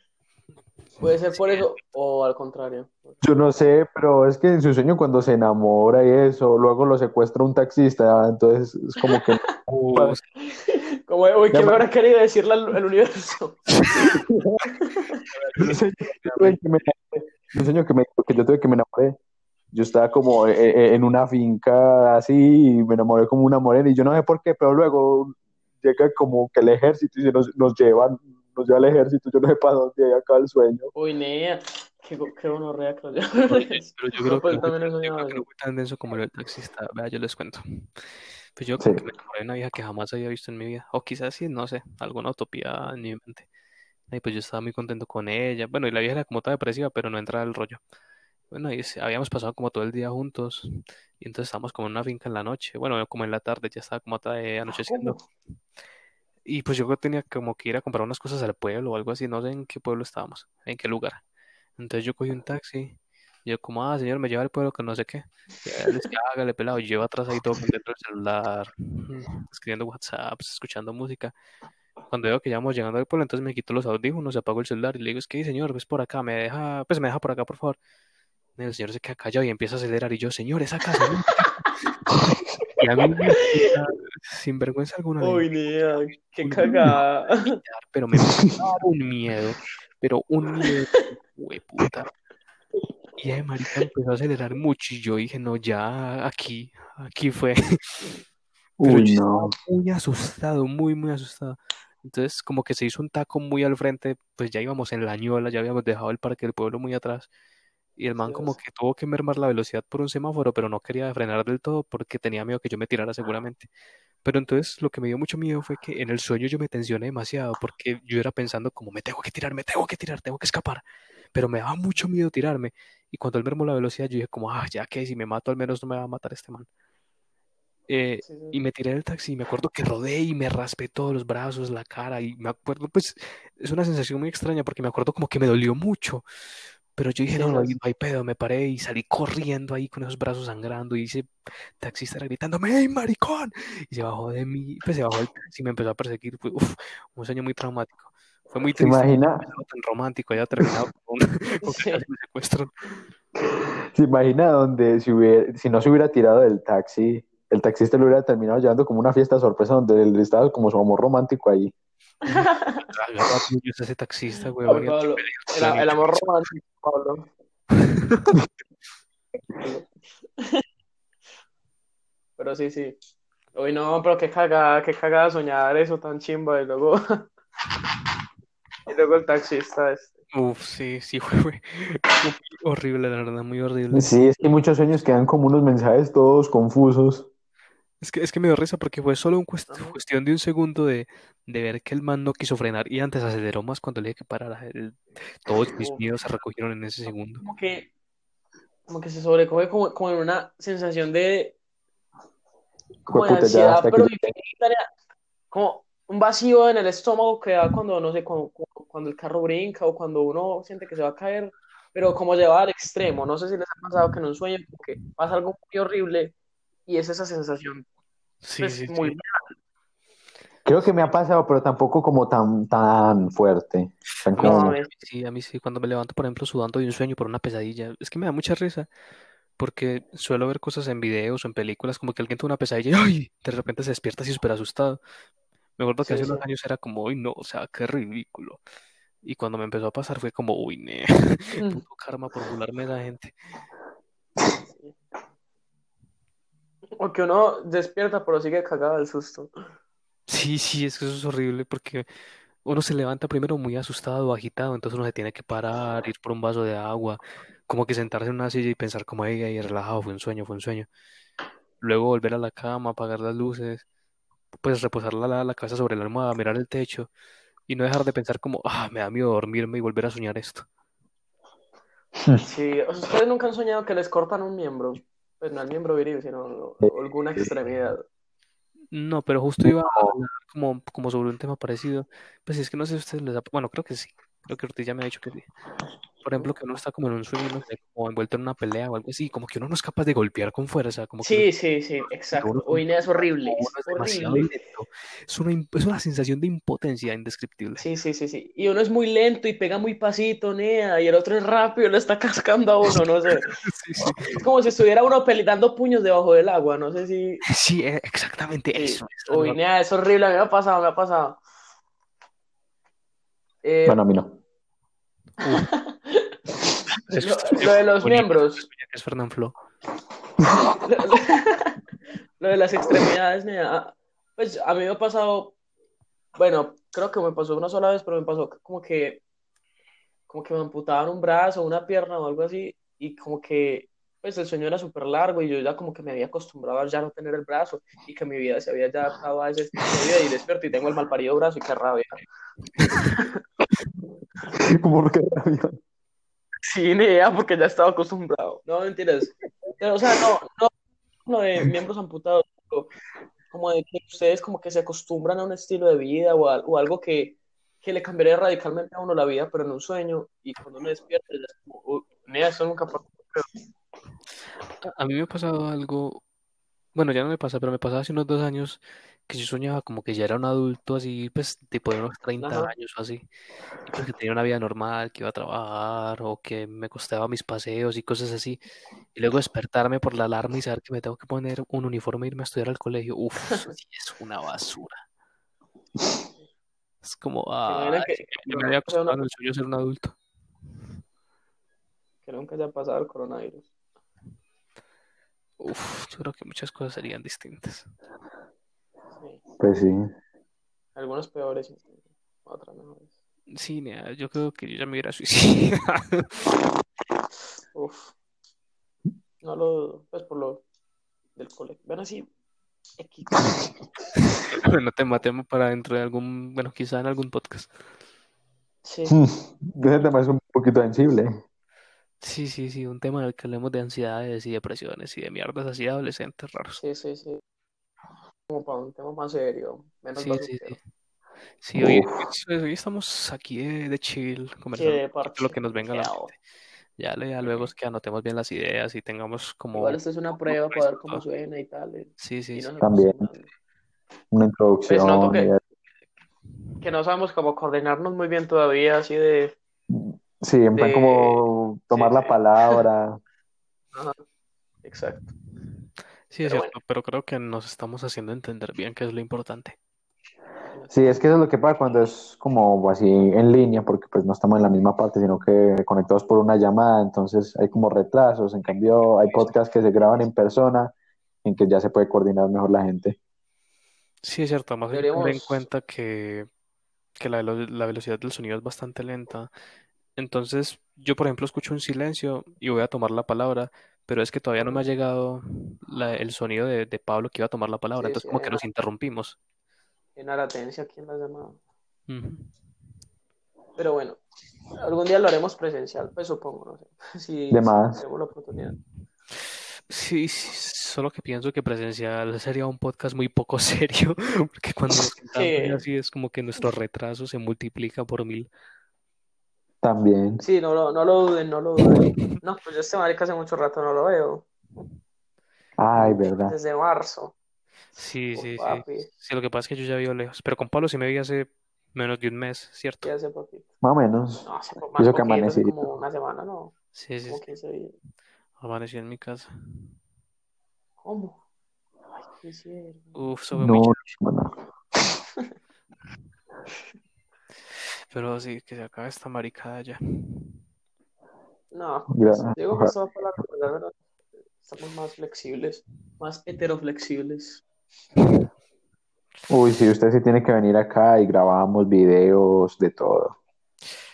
Puede ser por eso o al contrario. Yo no sé, pero es que en su sueño cuando se enamora y eso, luego lo secuestra un taxista, entonces es como que (laughs) Uh, (laughs) Como, uy, ¿qué me habrá querido decirle al, universo? (laughs) un sueño que tuve que me enamoré, un sueño que, me, que yo tuve que me enamoré. Yo estaba como eh, eh, en una finca así y me enamoré como una morena y yo no sé por qué, pero luego llega como que el ejército y se nos, nos llevan, nos lleva al ejército, yo no sé para dónde, ahí acaba el sueño. Uy, nea, qué, qué gonorrea, pero (laughs) creo Pues que no fue, también he yo creo que no fue tan denso como el taxista. Vea, yo les cuento. Pues yo Sí. como que me enamoré de una vieja que jamás había visto en mi vida. O quizás sí, no sé, alguna utopía en mi mente. Y pues yo estaba muy contento con ella. Bueno, y la vieja era como toda depresiva, pero no entraba el rollo. Bueno, y habíamos pasado como todo el día juntos. Y entonces estábamos como en una finca en la noche. Bueno, como en la tarde, ya estaba como otra vez anocheciendo. ¿Cómo? Y pues yo tenía como que ir a comprar unas cosas al pueblo o algo así. No sé en qué pueblo estábamos, en qué lugar. Entonces yo cogí un taxi. Y yo como, ah, señor, me lleva al pueblo que no sé qué. Y él decía, (laughs) hágale pelado. Y iba atrás ahí todo contento del celular, mm, (laughs) escribiendo WhatsApp, escuchando música. Cuando veo que ya vamos llegando al pueblo, entonces me quito los audífonos, apago el celular y le digo, es que señor, ves por acá, me deja, pues me deja por acá, por favor. Y el señor se queda callado y empieza a acelerar. Y yo, señor, esa casa. (laughs) ¿no?". Y a mí me sin vergüenza alguna Uy, nea, qué cagada. pero me daba un miedo, pero un miedo, puta. Y ese marica empezó a acelerar mucho y yo dije, no, ya aquí, aquí fue. (laughs) Pero Uy, yo no. muy asustado, muy, muy asustado. Entonces, como que se hizo un taco muy al frente, pues ya íbamos en la ñola, ya habíamos dejado el parque del pueblo muy atrás. Y el man como que tuvo que mermar la velocidad por un semáforo, pero no quería frenar del todo porque tenía miedo que yo me tirara seguramente. Pero entonces lo que me dio mucho miedo fue que en el sueño yo me tensioné demasiado porque yo era pensando como me tengo que tirar, me tengo que tirar, tengo que escapar. Pero me daba mucho miedo tirarme. Y cuando él mermó la velocidad yo dije como, ah, ya que si me mato al menos no me va a matar este man. Eh, Sí, sí. y me tiré del taxi y me acuerdo que rodé y me raspé todos los brazos, la cara y me acuerdo, pues es una sensación muy extraña porque me acuerdo como que me dolió mucho, pero yo dije, Sí, no, no no hay, pedo, me paré y salí corriendo ahí con esos brazos sangrando y ese taxista era gritándome, ¡Hey, maricón! Y se bajó de mí, pues se bajó del taxi y me empezó a perseguir, fue uf, un sueño muy traumático, fue muy ¿Se triste, imagina, tan romántico, haya terminado (laughs) con, un- (laughs) con Sí. casi me secuestran. se imagina donde si, hubiera- si no se hubiera tirado del taxi, el taxista lo hubiera terminado llevando como una fiesta sorpresa donde él estaba como su amor romántico ahí? Ese taxista, Ay, Pablo, el, el amor romántico, Pablo. Pero sí, sí. Uy, no, pero qué cagada, qué cagada soñar eso tan chimba y luego. (laughs) Y luego el taxista este. Uf, sí, sí, (laughs) fue, fue horrible, la verdad, muy horrible. Sí, es que muchos sueños quedan como unos mensajes todos confusos. Es que, es que me dio risa porque fue solo un cuest- cuestión de un segundo de, de ver que el man no quiso frenar y antes aceleró más cuando le dije que parara. El- todos mis miedos se recogieron en ese segundo. Como que, como que se sobrecoge como, como en una sensación de, como de ansiedad, pero como un vacío en el estómago que da cuando, no sé, cuando, cuando el carro brinca o cuando uno siente que se va a caer, pero como lleva al extremo. No sé si les ha pasado que en un sueño como que pasa algo muy horrible y es esa sensación Sí, pues, sí, muy sí. Creo que me ha pasado, pero tampoco como tan, tan fuerte. Tan No, como- a mí- sí, a mí sí, cuando me levanto, por ejemplo, sudando de un sueño por una pesadilla, es que me da mucha risa porque suelo ver cosas en videos o en películas como que alguien tuvo una pesadilla y ¡ay! de repente se despierta así súper asustado. Me acuerdo que Sí, hace unos años era como, uy, no, o sea, qué ridículo. Y cuando me empezó a pasar fue como, uy, ne, (laughs) puto karma por burlarme de la gente. O que uno despierta pero sigue cagado del susto. Sí, sí, es que eso es horrible porque uno se levanta primero muy asustado, agitado, entonces uno se tiene que parar, ir por un vaso de agua, como que sentarse en una silla y pensar como, ay, ay, relajado, fue un sueño, fue un sueño. Luego volver a la cama, apagar las luces, pues reposar la, la cabeza sobre la almohada, mirar el techo y no dejar de pensar como, ah, me da miedo dormirme y volver a soñar esto. Sí, ustedes nunca han soñado que les cortan un miembro. Pues no el miembro viril, sino alguna extremidad. No, pero justo iba a hablar como, como sobre un tema parecido. Pues es que no sé si a ustedes les da... Bueno, creo que sí. Creo que Ortiz ya me ha dicho que sí. Por ejemplo, que uno está como en un sueño, no sé, como envuelto en una pelea o algo así, como que uno no es capaz de golpear con fuerza, como que Sí, uno- sí, sí, exacto. uno- Uy, no, es horrible, es es demasiado horrible. lento. Es una, es una sensación de impotencia indescriptible. Sí, sí, sí, sí. Y uno es muy lento y pega muy pasito, nea, y el otro es rápido, le está (laughs) cascando a uno, no sé. (laughs) Sí, sí. Es como si estuviera uno dando puños debajo del agua, no sé si... Sí, eh, exactamente Sí. eso. Uy, nea, es horrible, a mí me ha pasado, me ha pasado. Eh, Bueno, a mí no. Es- lo, (laughs) lo de los bonito, miembros. es Fernán Flo. (laughs) Lo de las extremidades, nea, pues a mí me ha pasado, bueno, creo que me pasó una sola vez, pero me pasó como que, como que me amputaban un brazo, una pierna o algo así, y como que, pues el sueño era súper largo y yo ya como que me había acostumbrado a ya no tener el brazo y que mi vida se había ya adaptado a ese estilo de vida y despierto y tengo el malparido brazo y qué rabia. (laughs) ¿Por qué rabia? Sí, ni idea, porque ya estaba acostumbrado. No, mentiras. Pero, o sea, no, no, no de miembros amputados, pero como de que ustedes como que se acostumbran a un estilo de vida o, a- o algo que, que le cambiaría radicalmente a uno la vida, pero en un sueño, y cuando uno despierta, ya es como, "Uy, nea, eso nunca pasó. A- A mí me ha pasado algo, bueno, ya no me pasa, pero me pasaba hace unos dos años que yo soñaba como que ya era un adulto así, pues tipo de unos 30 Ajá. años o así, y pues que tenía una vida normal, que iba a trabajar o que me costaba mis paseos y cosas así, y luego despertarme por la alarma y saber que me tengo que poner un uniforme e irme a estudiar al colegio, uff, sí es una basura. Es como, (laughs) que- yo me había una- acostumbrado en el sueño ser un adulto. Que nunca haya pasado el coronavirus. Uf, yo creo que muchas cosas serían distintas. Sí. Pues sí. Algunos peores, otras mejores. Sí, nea, yo creo que yo ya me hubiera suicidado. (laughs) Uf. No lo dudo, pues por lo del colegio. Ven así, X. Bueno, te matemos para dentro de algún, bueno, quizá en algún podcast. Sí. (laughs) Ese tema es un poquito sensible. Sí, sí, sí, un tema en el que hablemos de ansiedades y depresiones y de mierdas así de adolescentes raros. Sí, sí, sí. como para un tema más serio, menos Sí, sí, sí. Sí, hoy, estamos aquí de, de chill, Sí, conversando de parche, lo que nos venga a la mente. Ya, ya luego es que anotemos bien las ideas y tengamos como Igual esto es una prueba para ver cómo suena y tal. eh, Sí, sí, Y sí. También. Una Pues introducción. noto que, que no sabemos cómo coordinarnos muy bien todavía, así de, Sí, en plan de... como tomar Sí, la sí. palabra. (laughs) Ajá, exacto. Sí, es Pero cierto, pero creo que nos estamos haciendo entender bien qué es lo importante. Sí, es que eso es lo que pasa cuando es como así en línea, porque pues no estamos en la misma parte, sino que conectados por una llamada, entonces hay como retrasos. En cambio, hay podcasts que se graban en persona, en que ya se puede coordinar mejor la gente. Sí, es cierto, más tener en cuenta que, que la, la velocidad del sonido es bastante lenta. Entonces, yo, por ejemplo, escucho un silencio y voy a tomar la palabra, pero es que todavía no me ha llegado la- el sonido de, de Pablo que iba a tomar la palabra, Sí, entonces sí, como hay que una, nos interrumpimos. hay una latencia aquí en la llamada. Ujú. Pero bueno, algún día lo haremos presencial, pues supongo, no sé, (laughs) si, De si más. tenemos la oportunidad. Sí, sí, solo que pienso que presencial sería un podcast muy poco (laughs) serio, porque cuando nos (laughs) sentamos y Sí, así es como que nuestro retraso se multiplica por mil. También. sí, no lo, no lo duden, no lo duden. No, pues yo este marica hace mucho rato no lo veo, Ay, verdad. desde marzo. Sí, sí, sí. papi, Sí, lo que pasa es que yo ya vivo lejos, pero con Pablo sí me vi hace menos de un mes, ¿cierto? sí, hace poquito. Más o menos. No, hace más Eso que amanecí. como una semana, no, Sí, sí, como sí. 15 días. Amanecí en mi casa. ¿Cómo? Ay, ¿qué hicieron? Uf, eso fue muy No, chévere. (laughs) Pero sí, que se acabe esta maricada ya. No, pues digo que va para la verdad. Estamos más flexibles, más heteroflexibles. Uy, sí, usted sí tiene que venir acá y grabamos videos de todo.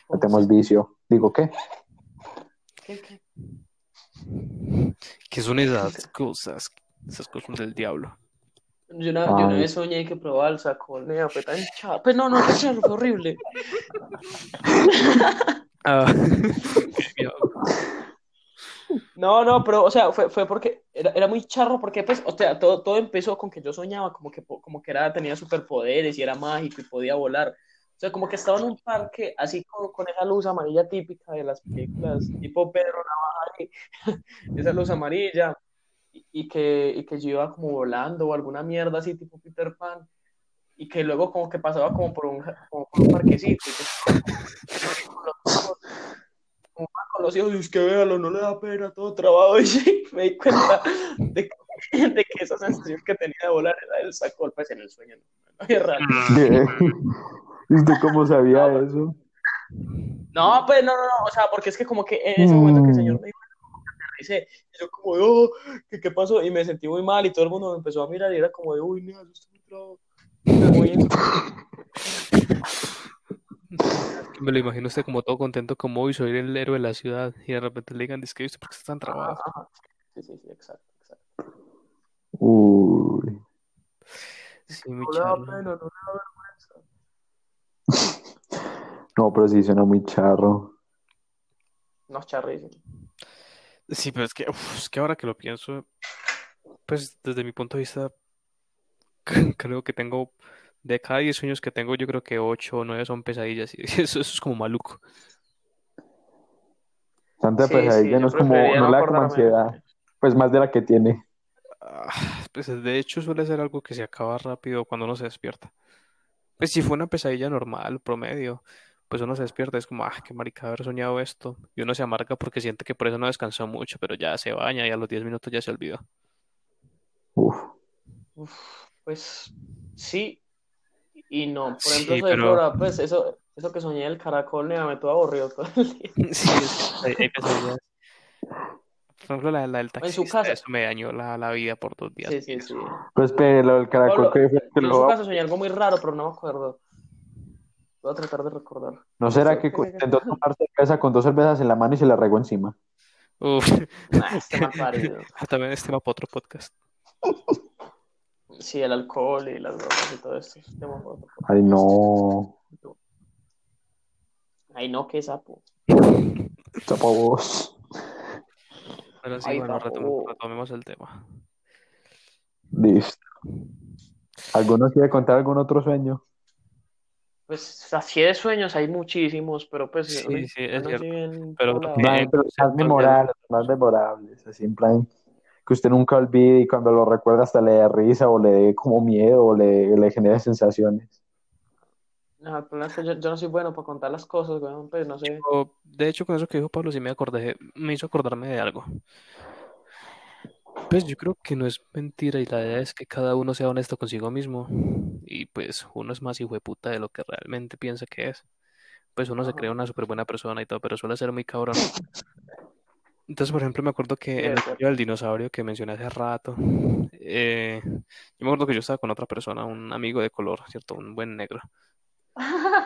No ¿Cómo tenemos así? vicio. Digo, ¿qué? ¿Qué, qué? ¿Qué son esas cosas? Esas cosas del diablo. Yo una, yo una vez soñé que probaba el sacón, nea, fue tan charro. Pues no, no, fue horrible. (laughs) Ah. No, no, pero, o sea, fue, fue porque era, era muy charro, porque, pues, o sea, todo, todo empezó con que yo soñaba como que, como que era, tenía superpoderes y era mágico y podía volar. O sea, como que estaba en un parque así con, con esa luz amarilla típica de las películas, tipo Pedro Navaja, (laughs) esa luz amarilla, y, y que, y que yo iba como volando o alguna mierda así, tipo Peter Pan, y que luego como que pasaba como por un, como por un parquecito, y que con los ojos como con los hijos, y es que véalo, no le da pena, todo trabado. (laughs) Y sí, me di cuenta de que, de que esa sensación que tenía de volar era el saco pues en el sueño, no, no había real. ¿Y usted cómo sabía No, eso? no, pues no, no, no, o sea, porque es que como que en ese momento que el señor Mm, me dijo, y yo como de, oh, ¿qué, qué pasó? Y me sentí muy mal y todo el mundo me empezó a mirar y era como de, uy, mira, yo estoy muy en- (laughs) Me lo imagino usted como todo contento, como hoy soy el héroe de la ciudad, y de repente le digan, es que ¿por qué está trabado? ajá. Sí, sí, sí, exacto, exacto. Uy. Sí, muy No le da charro. pena, no le da vergüenza. No, pero sí suena muy charro. No, es charrísimo. Sí, pero es que, uf, es que ahora que lo pienso, pues desde mi punto de vista, (laughs) creo que tengo, de cada 10 sueños que tengo, yo creo que 8 o 9 son pesadillas, y (laughs) eso, eso es como maluco. Tanta Sí, pesadilla sí, no es como, no como de ansiedad, pues más de la que tiene. Ah, Pues de hecho suele ser algo que se acaba rápido cuando uno se despierta. Pues si fue una pesadilla normal, promedio, pues uno se despierta, es como, ah, qué marica haber soñado esto. Y uno se amarga porque siente que por eso no descansó mucho, pero ya se baña y a los 10 minutos ya se olvidó. Uf. Uf, pues sí y no. Por ejemplo, Sí, pero Flora, pues eso, eso que soñé del caracol, nea, me todo aburrido todo el día. (laughs) sí, es que hay, hay pesadillas. Por ejemplo, la, la del En su taxista, casa. eso me dañó la, la vida por dos días. Sí, sí, sí. Pues pero el caracol Pablo, que en su lo... soñé algo muy raro, pero no me acuerdo. Voy a tratar de recordar. ¿No será ¿Usted que intentó tomar cerveza con dos cervezas en la mano y se la regó encima? Uf, (laughs) Ah, este parido. también es tema para otro podcast. Sí, el alcohol y las drogas y todo esto. es tema para otro podcast. Ay, no. Ay, no, qué sapo. Chapo vos. Pero sí, Ay, bueno, retom- retomemos el tema. Listo. ¿Alguno quiere contar algún otro sueño? Pues así de sueños hay muchísimos, pero pues Sí, uno- sí, es cierto. bien Pero los más memorables, los más memorables, así en plan que usted nunca olvide y cuando lo recuerda hasta le dé risa o le dé como miedo o le, le genere sensaciones. No, el problema es que yo, yo no soy bueno para contar las cosas, weón, pues no sé. O, de hecho, con eso que dijo Pablo, sí me acordé, me hizo acordarme de algo. Pues yo creo que no es mentira y la idea es que cada uno sea honesto consigo mismo y pues uno es más hijo de puta de lo que realmente piensa que es. Pues uno se cree una súper buena persona y todo, pero suele ser muy cabrón. (laughs) Entonces, por ejemplo, me acuerdo que en el video del dinosaurio que mencioné hace rato, eh, yo me acuerdo que yo estaba con otra persona, un amigo de color, ¿cierto? Un buen negro.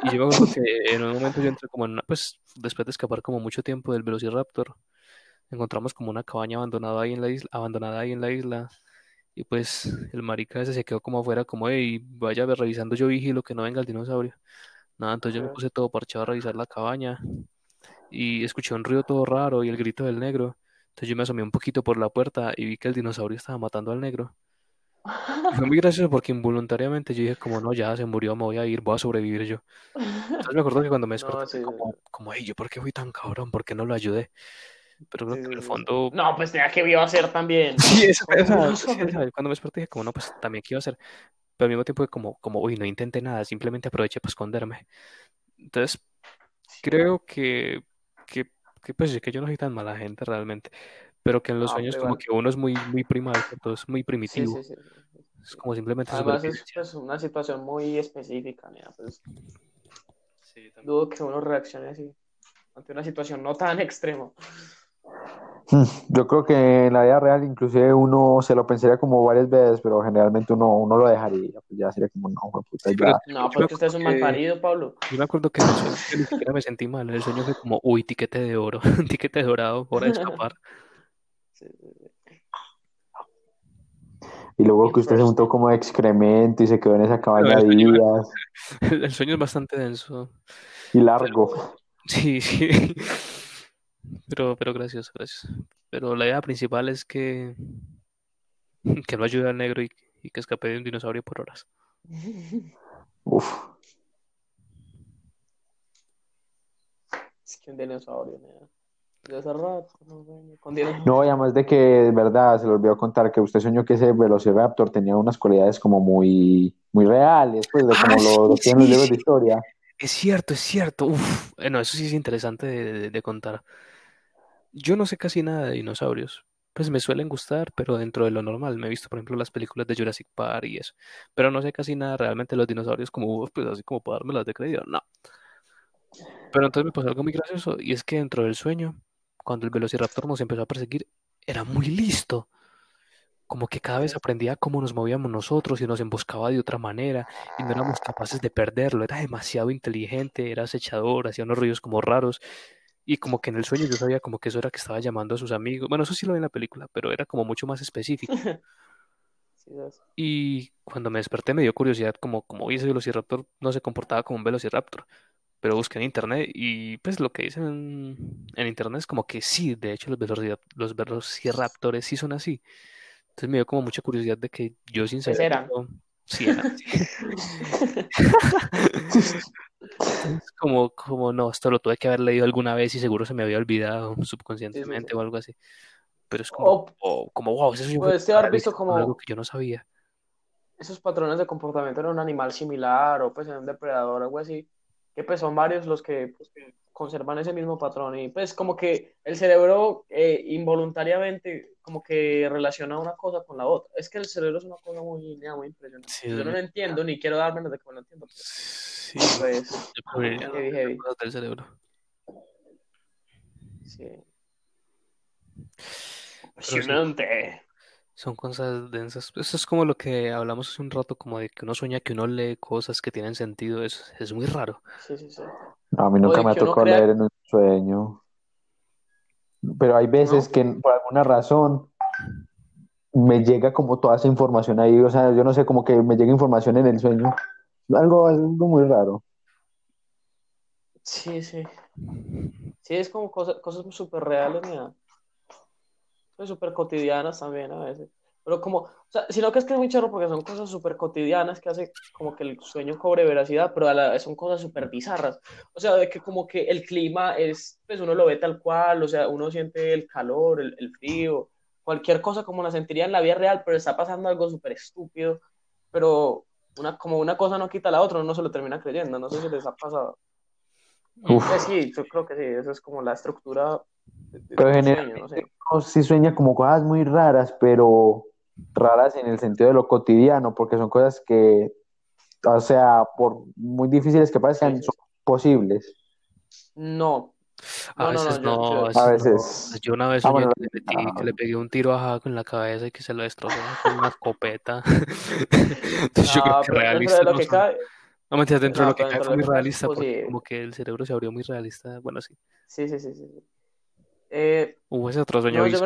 Y yo me acuerdo que (laughs) en un momento yo entré como en una, pues después de escapar como mucho tiempo del Velociraptor, encontramos como una cabaña abandonada ahí en la isla, abandonada ahí en la isla. Y pues el marica ese se quedó como afuera, como, hey, vaya revisando, yo vigilo que no venga el dinosaurio. Nada, entonces yo me puse todo parchado a revisar la cabaña y escuché un ruido todo raro y el grito del negro. Entonces yo me asomé un poquito por la puerta y vi que el dinosaurio estaba matando al negro. Y fue muy gracioso porque involuntariamente yo dije como, no, ya se murió, me voy a ir, voy a sobrevivir yo. Entonces me acuerdo que cuando me (laughs) desperté No, fue sí, como, como, hey, ¿yo por qué fui tan cabrón? ¿Por qué no lo ayudé? Pero creo que en el sí. fondo... No, pues tenía que iba a ser también. (laughs) Sí, eso, ¿Cómo o sea, no sí, sabe? o sea, cuando me desperté dije como, no, pues también qué iba a hacer. Pero al mismo tiempo como, como, uy, no intenté nada, simplemente aproveché para esconderme. Entonces, creo que, que, que, pues que yo no soy tan mala gente realmente, pero que en los No, sueños como igual. que uno es muy, muy primal. Es muy primitivo, sí, sí. sí, es como simplemente Además es pues una situación muy específica, mira, pues Sí, también. dudo que uno reaccione así ante una situación no tan extrema. Hmm, Yo creo que en la vida real inclusive uno se lo pensaría como varias veces, pero generalmente uno, uno lo dejaría, pues ya sería como, no, de puta, Sí, pero ya. No, me pues que usted es un que, malparido, Pablo. yo me acuerdo que en el sueño yo ni siquiera me sentí mal, el sueño fue como, uy, tiquete de oro, (laughs) tiquete dorado, hora de escapar. (laughs) Sí, sí, sí. Y luego que usted se juntó como de excremento y se quedó en esa cabaña sueño, días (laughs) el sueño es bastante denso. y largo. Sí, sí. Pero, pero gracias, gracias. Pero la idea principal es que, (laughs) que no ayude al negro y, y que escape de un dinosaurio por horas. Uf. Es que un dinosaurio. De hace rato, no sueño con. No, y además de que, de verdad, se le olvidó contar que usted soñó que ese Velociraptor tenía unas cualidades como muy, muy reales, pues, de Ah, como sí, lo, lo tienen los libros sí. de historia. Es cierto, es cierto. Uf, bueno, eso sí es interesante de, de- de contar. Yo no sé casi nada de dinosaurios. Pues me suelen gustar, pero dentro de lo normal. Me he visto, por ejemplo, las películas de Jurassic Park y eso. Pero no sé casi nada realmente de los dinosaurios como, pues así como para dármelas de crédito. No. Pero entonces me pasó algo muy gracioso y es que dentro del sueño, cuando el Velociraptor nos empezó a perseguir, era muy listo. Como que cada vez aprendía cómo nos movíamos nosotros y nos emboscaba de otra manera y no éramos capaces de perderlo. Era demasiado inteligente, era acechador, hacía unos ruidos como raros y como que en el sueño yo sabía como que eso era que estaba llamando a sus amigos. Bueno, eso sí lo vi en la película, pero era como mucho más específico. (laughs) Sí, Y cuando me desperté me dio curiosidad como, como ese Velociraptor no se comportaba como un Velociraptor. Pero busqué en internet y pues lo que dicen en, en internet es como que sí, de hecho los velocirap- los velociraptores sí son así. Entonces me dio como mucha curiosidad de que yo sin Eso, así. Entonces, como, como no, esto lo tuve que haber leído alguna vez y seguro se me había olvidado Sí, sí, subconscientemente sí. o algo así. Pero es como, O oh, como wow, sueño fue puede haber visto con algo como que yo no sabía. esos patrones de comportamiento en un animal similar o pues en un depredador o algo así, que pues son varios los que, pues, que conservan ese mismo patrón y pues como que el cerebro eh, involuntariamente como que relaciona una cosa con la otra. Es que el cerebro es una cosa muy, muy impresionante. Sí, Yo no lo entiendo ni quiero darme de que me lo entiendo, pero Sí, pues no heavy, del cerebro. Sí. Impresionante. son cosas densas. Eso es como lo que hablamos hace un rato, como de que uno sueña que uno lee cosas que tienen sentido. Es, es muy raro. Sí, sí, sí. A mí nunca me ha tocado leer en un sueño. Pero hay veces ¿no? que por alguna razón me llega como toda esa información ahí, o sea, yo no sé, como que me llega información en el sueño. Algo, algo muy raro. Sí, sí. Sí, es como cosas, cosas súper reales, mira. Pues súper cotidianas también a veces. Pero como, o sea, sino que es que es muy charro porque son cosas súper cotidianas que hace como que el sueño cobre veracidad, pero a la vez son cosas súper bizarras. O sea, de que como que el clima es, pues uno lo ve tal cual, o sea, uno siente el calor, el, el frío, cualquier cosa como la sentiría en la vida real, pero está pasando algo súper estúpido, pero una, como una cosa no quita la otra, uno no se lo termina creyendo, no sé si les ha pasado. Pues sí, yo creo que sí, eso es como la estructura de, de Pero generalmente sueño, no sé. uno sí sueña como cosas muy raras, pero raras en el sentido de lo cotidiano, porque son cosas que, o sea, por muy difíciles que parezcan, son posibles. No, A no, veces no, yo, no, yo, a veces no. Yo una vez Ah, bueno, que le metí, que le pegué un tiro a Jaco en la cabeza y que se lo destrozó con una escopeta. (laughs) Entonces yo creo no, que pero dentro realista de lo no que cabe, No, mentira, dentro de lo que dentro fue muy realista pues porque sí, como que el cerebro se abrió muy realista. Bueno, sí. sí, sí, sí, sí. Eh, Hubo ese otro sueño no, yo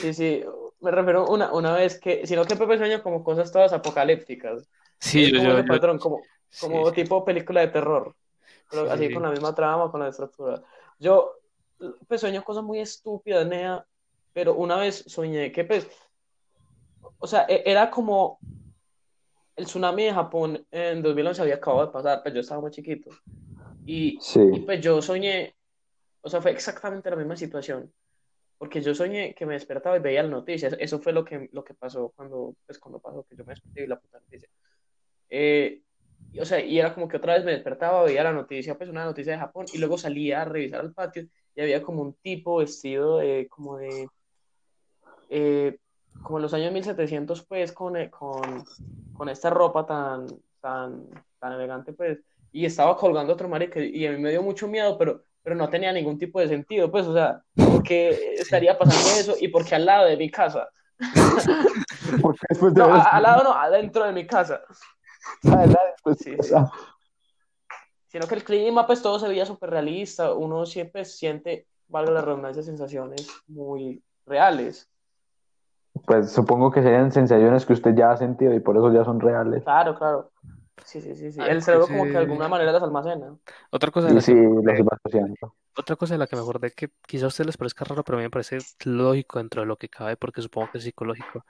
sí, sí, me refiero una, una vez que, sino que Pepe sueña como cosas todas apocalípticas. Sí, yo, como yo, yo, patrón, como, sí, como sí, tipo película de terror, pero sí, así sí, con sí. la misma trama, con la estructura. Yo, pues sueño cosas muy estúpidas, Nea, pero una vez soñé que, pues, o sea, e- era como el tsunami de Japón en 2011 había acabado de pasar, pues yo estaba muy chiquito. Y, y Sí. pues yo soñé, o sea, fue exactamente la misma situación, porque yo soñé que me despertaba y veía las noticias. Eso fue lo que, lo que pasó cuando, pues cuando pasó, que yo me desperté y la puta noticia. Eh, y, o sea, y era como que otra vez me despertaba, veía la noticia, pues una noticia de Japón, y luego salía a revisar al patio y había como un tipo vestido de, como de, eh, como en los años 1700, pues, con, eh, con, con esta ropa tan, tan, tan elegante, pues, y estaba colgando otro marica, y a mí me dio mucho miedo, pero, pero no tenía ningún tipo de sentido, pues, o sea, porque (laughs) Sí. estaría pasando eso y porque al lado de mi casa. (laughs) Porque después de No, a- al lado no, adentro de mi casa. (laughs) adelante, pues, Sí, sí. Sino que el clima, pues todo se veía súper realista. Uno siempre siente, valga la redundancia, sensaciones muy reales. pues supongo que serían sensaciones que usted ya ha sentido y por eso ya son reales. Claro, claro. Sí, sí, sí, sí. Ay, El cerebro como que de alguna manera las almacena. Otra cosa de la que sí, me los acordé, iba asociando. otra cosa de la que me acordé que quizá a ustedes les parezca raro, pero a mí me parece lógico dentro de lo que cabe, porque supongo que es psicológico.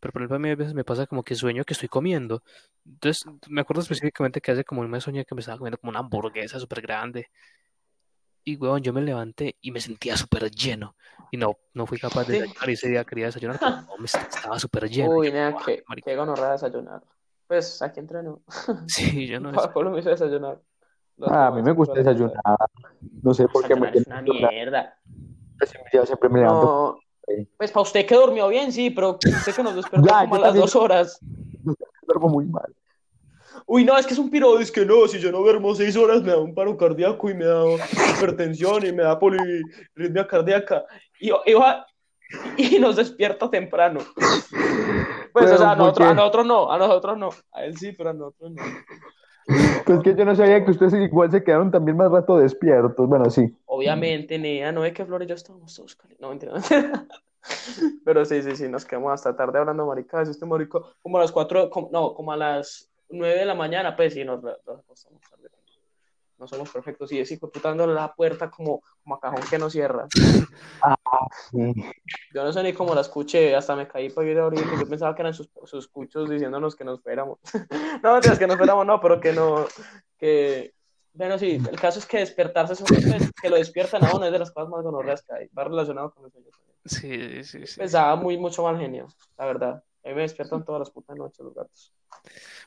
Pero por ejemplo, a mí a veces me pasa como que sueño que estoy comiendo. Entonces, me acuerdo específicamente que hace como un mes soñé que me estaba comiendo como una hamburguesa súper grande. Y, weón, yo me levanté y me sentía súper lleno. Y no, no fui capaz de Sí. desayunar. Y ese día quería desayunar, pero (laughs) no, me est- estaba súper lleno. Uy, nada, "Buah, qué, marica". qué gonorrea desayunar. Pues aquí entreno. (laughs) Sí, yo (laughs) no, Pablo me hizo desayunar. Los Ah, a mí me gusta desayunar. No sé por qué me es una mierda. yo siempre me levanto. No, pues para usted que durmió bien, sí, pero usted que nos despertó (laughs) Ya, como a las dos horas. duermo muy mal. Uy, no, es que es un piro, es que no, si yo no duermo seis horas me da un paro cardíaco y me da hipertensión y me da polirritmia cardíaca. Y, y, va- y nos despierta temprano. Pues, Pero, o sea, a ¿por nosotros, a nosotros no, a nosotros no. A él sí, pero a nosotros no. Pues que yo no sabía que ustedes igual se quedaron también más rato despiertos. Bueno, sí. Obviamente, Nea, no es que Flor y yo estábamos todos calientes. No, mentira, mentira. (laughs) Pero sí, sí, sí, nos quedamos hasta tarde hablando maricadas. Este marico, como a las cuatro, como- no, como a las nueve de la mañana, pues sí, nos, nos acostamos tarde. No somos perfectos. Y es hijo dándole la puerta como, como a cajón que no cierra. (laughs) Sí. Yo no sé ni cómo la escuché, hasta me caí para ir ahorita. Yo pensaba que eran sus, sus cuchos diciéndonos que nos fuéramos. (laughs) no, mentiras, que nos fuéramos, no, pero que no, que... Bueno, sí, el caso es que despertarse es un que lo despiertan a uno, es de las cosas más gonorreas que hay. Va relacionado con el sueño. también. Sí, sí, sí. Daba muy, mucho mal genio, la verdad. A mí me despiertan todas las putas noches los gatos.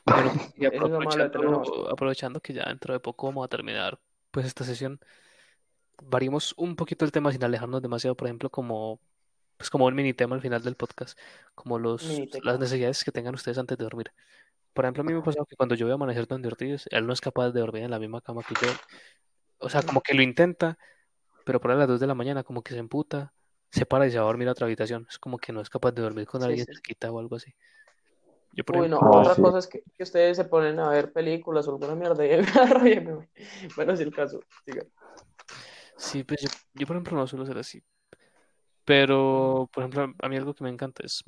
Bueno, y aprovechando, aprovechando que ya dentro de poco vamos a terminar pues esta sesión, variemos un poquito el tema sin alejarnos demasiado, por ejemplo, como pues como un mini tema al final del podcast, como los las necesidades que tengan ustedes antes de dormir. Por ejemplo, a mí me ha pasado que cuando yo voy a amanecer donde Ortiz, él no es capaz de dormir en la misma cama que yo. O sea, como que lo intenta, pero por ahí a las 2 de la mañana como que se emputa, se para y se va a dormir a otra habitación. Es como que no es capaz de dormir con Sí, alguien sí. cerquita o algo así. Yo, por Uy, no, ejemplo, Ah, otra sí. cosa es que, que ustedes se ponen a ver películas o alguna mierda y (laughs) voy. Bueno, sí, el caso. Siga. Sí, pues yo, yo, por ejemplo no suelo ser así. Pero, por ejemplo, a mí algo que me encanta es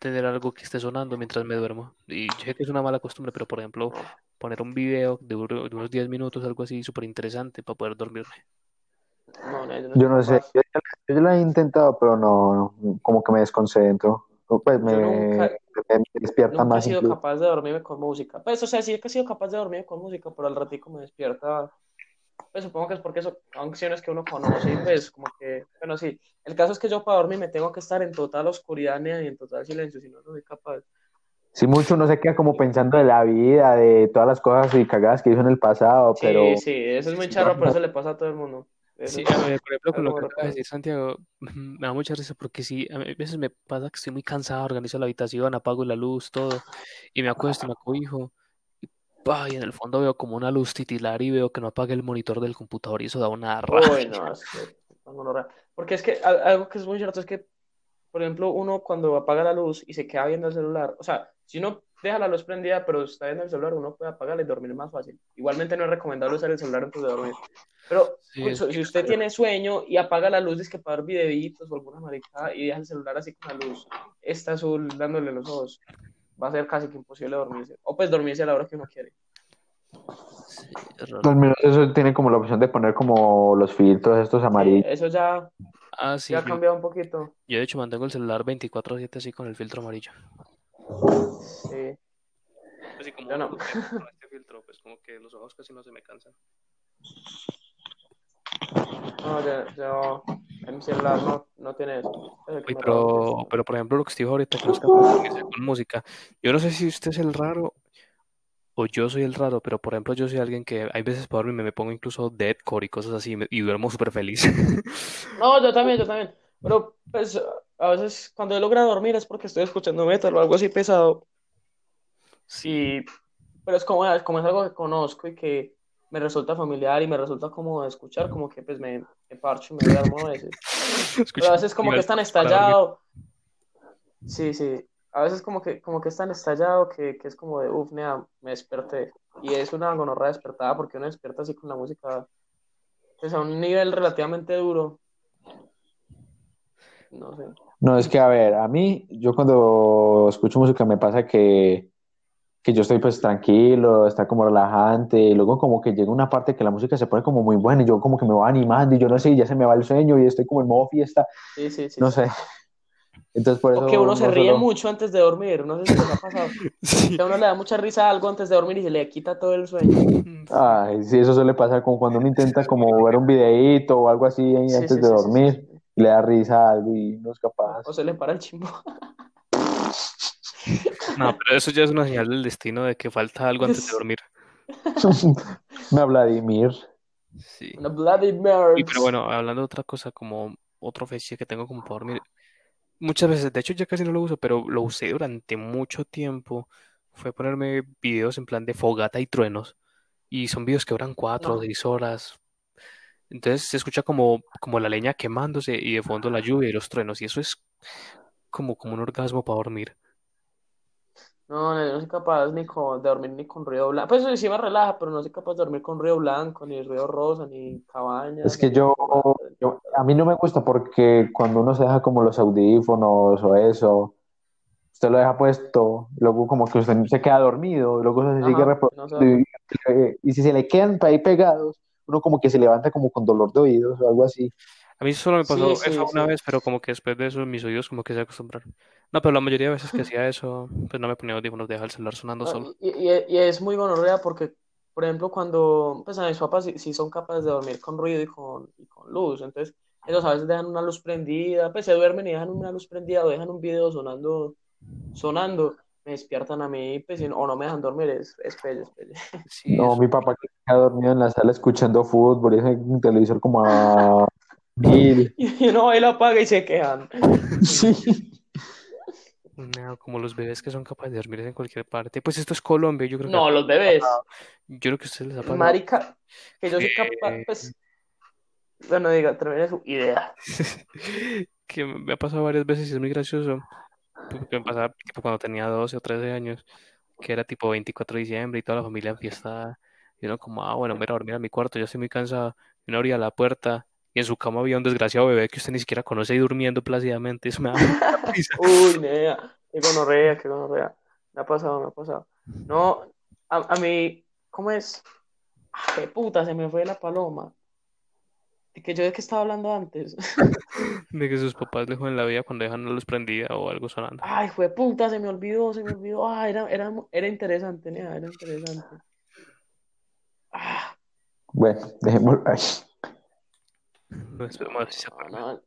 tener algo que esté sonando mientras me duermo. Y yo sé que es una mala costumbre, pero por ejemplo, poner un video de unos 10 minutos, algo así súper interesante para poder dormirme. No, no, yo no Yo soy no sé. Yo, yo la he intentado, pero no, como que me desconcentro. pues me, nunca, me- despierta nunca he más sido incluso. capaz de dormirme con música. Pues, o sea, sí que he sido capaz de dormirme con música, pero al ratico me despierta. Pues supongo que es porque son canciones que uno conoce y pues como que, bueno, sí. El caso es que yo para dormir me tengo que estar en total oscuridad y en total silencio, si no, no soy capaz. Sí, mucho uno se queda como pensando de la vida, de todas las cosas y cagadas que hizo en el pasado, Sí, pero sí, eso es muy sí, charro, pero eso le pasa a todo el mundo. Sí, es a ver, por ejemplo, con lo que muy acaba de decir Santiago, (laughs) me da mucha risa porque sí, a veces me pasa que estoy muy cansado, organizo la habitación, apago la luz, todo, y me acuesto y me acobijo, y, y en el fondo veo como una luz titilar y veo que no apague el monitor del computador y eso da una rabia. no, es que es una gonorrea. Porque es que al- algo que es muy cierto es que, por ejemplo, uno cuando apaga la luz y se queda viendo el celular, o sea, si uno deja la luz prendida pero está viendo el celular, uno puede apagarla y dormir más fácil. Igualmente no es recomendable usar el celular antes de dormir. Pero Sí, pues, es si usted tiene sueño y apaga la luz, es que para ver videitos o alguna maricada y deja el celular así con la luz, está azul dándole los ojos, va a ser casi que imposible dormirse. O pues dormirse a la hora que uno quiere. sí, es raro. al menos eso tiene como la opción de poner como los filtros estos Sí, amarillos. eso ya, Ah, sí, ya ha cambiado un poquito. yo de hecho mantengo el celular 24/7 así con el filtro amarillo. Sí, Así como yo no. (laughs) con este filtro, pues como que los ojos casi no se me cansan. No, yo, yo en mi celular no, no tiene eso. Es Uy, me pero, pero por ejemplo lo que estoy ahorita que no es capaz de dormirse con música, yo no sé si usted es el raro o yo soy el raro, pero por ejemplo yo soy alguien que hay veces para dormirme me pongo incluso deathcore y cosas así y, me- y duermo súper feliz. No, yo también, yo también. Pero pues a veces cuando he logrado dormir es porque estoy escuchando metal o algo así pesado. Sí, pero es como, como es algo que conozco y que me resulta familiar y me resulta como de escuchar, como que pues me, me parcho y me duermo a veces. Pero a veces como que es tan estallado. Sí, sí. A veces como que, como que es tan estallado que, que es como de, uff, nea, me desperté. Y es una gonorrea despertada porque uno despierta así con la música, pues a un nivel relativamente duro. No sé. No, es que a ver, a mí, yo cuando escucho música me pasa que, que yo estoy pues tranquilo, está como relajante, y luego como que llega una parte que la música se pone como muy buena y yo como que me voy animando y yo no sé, ya se me va el sueño y estoy como en modo fiesta, Sí, sí, sí. no sé. Entonces por O eso que uno se no ríe solo- mucho antes de dormir. No sé si les ha pasado. (laughs) Sí. A uno le da mucha risa a algo antes de dormir y se le quita todo el sueño. Ay, sí, eso suele pasar como cuando uno intenta como ver un videíto o algo así Sí, antes sí, de sí, sí, dormir sí, sí. Y le da risa a algo y no es capaz. O se le para el chimbo. (laughs) No, pero eso ya es una señal del destino de que falta algo antes de dormir. (laughs) Me habla Vladimir. Sí. Una Bloody Y pero bueno, hablando de otra cosa, como otro fetiche que tengo como para dormir, muchas veces, de hecho ya casi no lo uso, pero lo usé durante mucho tiempo, fue ponerme videos en plan de fogata y truenos, y son videos que duran cuatro o No. seis horas, entonces se escucha como, como la leña quemándose y de fondo la lluvia y los truenos, y eso es como, como un orgasmo para dormir. No, no, no soy capaz ni con, de dormir ni con ruido blanco. Pues eso sí me relaja, pero no soy capaz de dormir con ruido blanco, ni ruido rosa, ni cabañas, Es que ni yo, a mí no me gusta porque cuando uno se deja como los audífonos o eso, usted lo deja puesto, luego como que usted se queda dormido, luego se sigue Ajá, reproduciendo no sé. y, y si se le quedan ahí pegados, uno como que se levanta como con dolor de oídos o algo así. A mí solo me pasó Sí, sí, eso una sí. vez, pero como que después de eso mis oídos como que se acostumbraron. No, pero la mayoría de veces que (laughs) hacía eso, pues no me ponía audífonos, dejaba el celular sonando No, solo. y, y- y es muy gonorrea porque, por ejemplo, cuando, pues a mis papás sí, sí son capaces de dormir con ruido y con, y con luz, entonces ellos a veces dejan una luz prendida, pues se duermen y dejan una luz prendida o dejan un video sonando, sonando, me despiertan a mí, pues, y no- o no me dejan dormir, es, es pelle, es pelle. (laughs) Sí, No, mi papá que queda dormido en la sala escuchando fútbol y ese televisor como a (laughs) mil. Y ahí lo apaga y se quejan. (laughs) Sí. No, como los bebés que son capaces de dormir en cualquier parte. Pues esto es Colombia, yo creo que No, los bebés, yo creo que a ustedes les ha marica, que yo soy capaz, pues, bueno, diga, termine su idea. que me ha pasado varias veces y es muy gracioso. Porque me pasaba tipo, cuando tenía 12 o 13 años, que era tipo 24 de diciembre y toda la familia en fiesta. Y uno como, ah, bueno, me voy a dormir a mi cuarto, ya estoy muy cansado. Y uno abría la puerta y en su cama había un desgraciado bebé que usted ni siquiera conoce ahí durmiendo plácidamente. Eso me da mucha (laughs) risa. Uy, nea, qué gonorrea, qué gonorrea. Me ha pasado, me ha pasado. No, a, a mí, ¿cómo es? Qué puta, se me fue la paloma. Que yo de qué estaba hablando antes. (laughs) De que sus papás le joden la vida cuando dejan la luz prendida o algo sonando. Ay, fue puta, se me olvidó, se me olvidó. Ah, era, era, era interesante, nea, era interesante. Ah, Bueno, dejémoslo ahí. No esperemos a ver si se acuerda. no.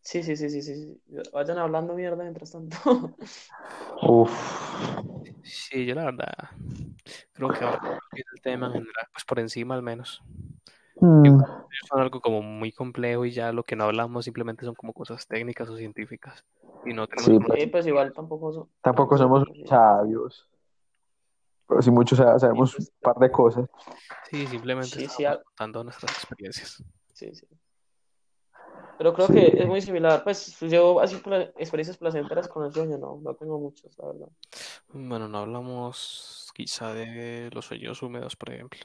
Sí, sí, sí, sí, sí, sí. Vayan hablando mierda mientras tanto. Uf. Sí, yo la verdad creo que ahora que el tema en general, pues por encima al menos. Mm, Son algo como muy complejo y ya lo que no hablamos simplemente son como cosas técnicas o científicas. Y no tenemos Sí, como- Sí, pues igual tampoco so- Tampoco somos sabios. Pero sí muchos sa- sabemos Sí, pues, un par de cosas. Sí, simplemente estamos contando nuestras experiencias. Sí, sí. Pero creo Sí. que es muy similar. Pues yo así experiencias placenteras con el sueño, no, no tengo muchas, la verdad. Bueno, no hablamos quizá de los sueños húmedos, por ejemplo.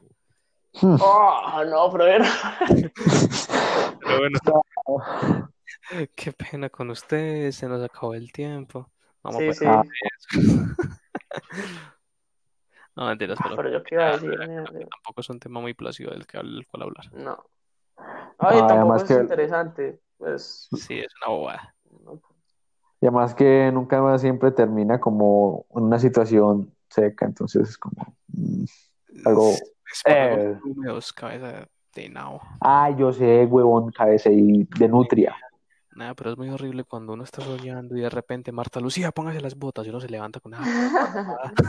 Oh, no, pero bueno, (laughs) qué pena con ustedes, se nos acabó el tiempo. Vamos Sí, pues, sí. (laughs) No, mentiras, Ah, pero pero yo qué iba a decir, tampoco es un tema muy plácido del, que, del cual hablar. no. Ah, Ay, tampoco es que- interesante. Pues, Sí, es una bobada. no. Y además que nunca más siempre termina como en una situación seca, entonces es como... mm, algo... Eh. húmedos, cabeza de nao. Ay, yo sé, huevón, cabeza y de nutria. Nada, pero es muy horrible cuando uno está soñando y de repente Marta Lucía, póngase las botas y uno se levanta con nada. (laughs)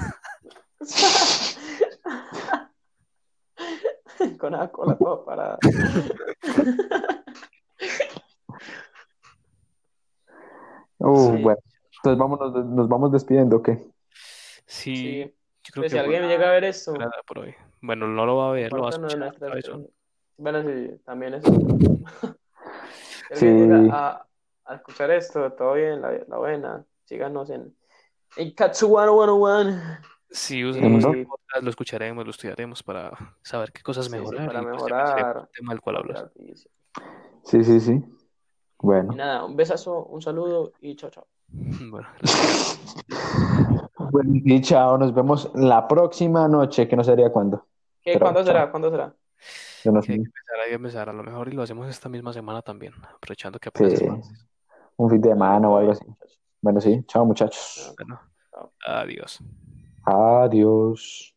Con la cola (laughs) toda parada. (laughs) Uh, Sí. Bueno, entonces vámonos, nos vamos despidiendo, ¿o qué? Sí, Sí. yo creo Pues si que alguien fue llega a ver esto, nada por hoy. Bueno, no lo va a ver, lo va a escuchar. experiencias. Bueno, sí, también es (laughs) Sí. a, a escuchar esto, todo bien, la, la buena, síganos en, en Katsu 101. Sí, Sí. usaremos el podcast, lo escucharemos, lo estudiaremos para saber qué cosas Sí, sí, mejorar. para pues mejorar. el tema del cual hablar. Sí, sí, sí. Bueno, Y nada, un besazo, un saludo y chao, chao. (laughs) Bueno, (laughs) bueno, y chao, nos vemos la próxima noche, que no sería cuándo. ¿Qué, Pero, ¿Cuándo será? ¿Cuándo será? Yo no hay que sé. empezar, hay que empezar. A lo mejor y lo hacemos esta misma semana también, aprovechando que apenas Sí. Un fin de semana o algo así. Bueno, sí, chao muchachos. Bueno, Chao. adiós. Adiós.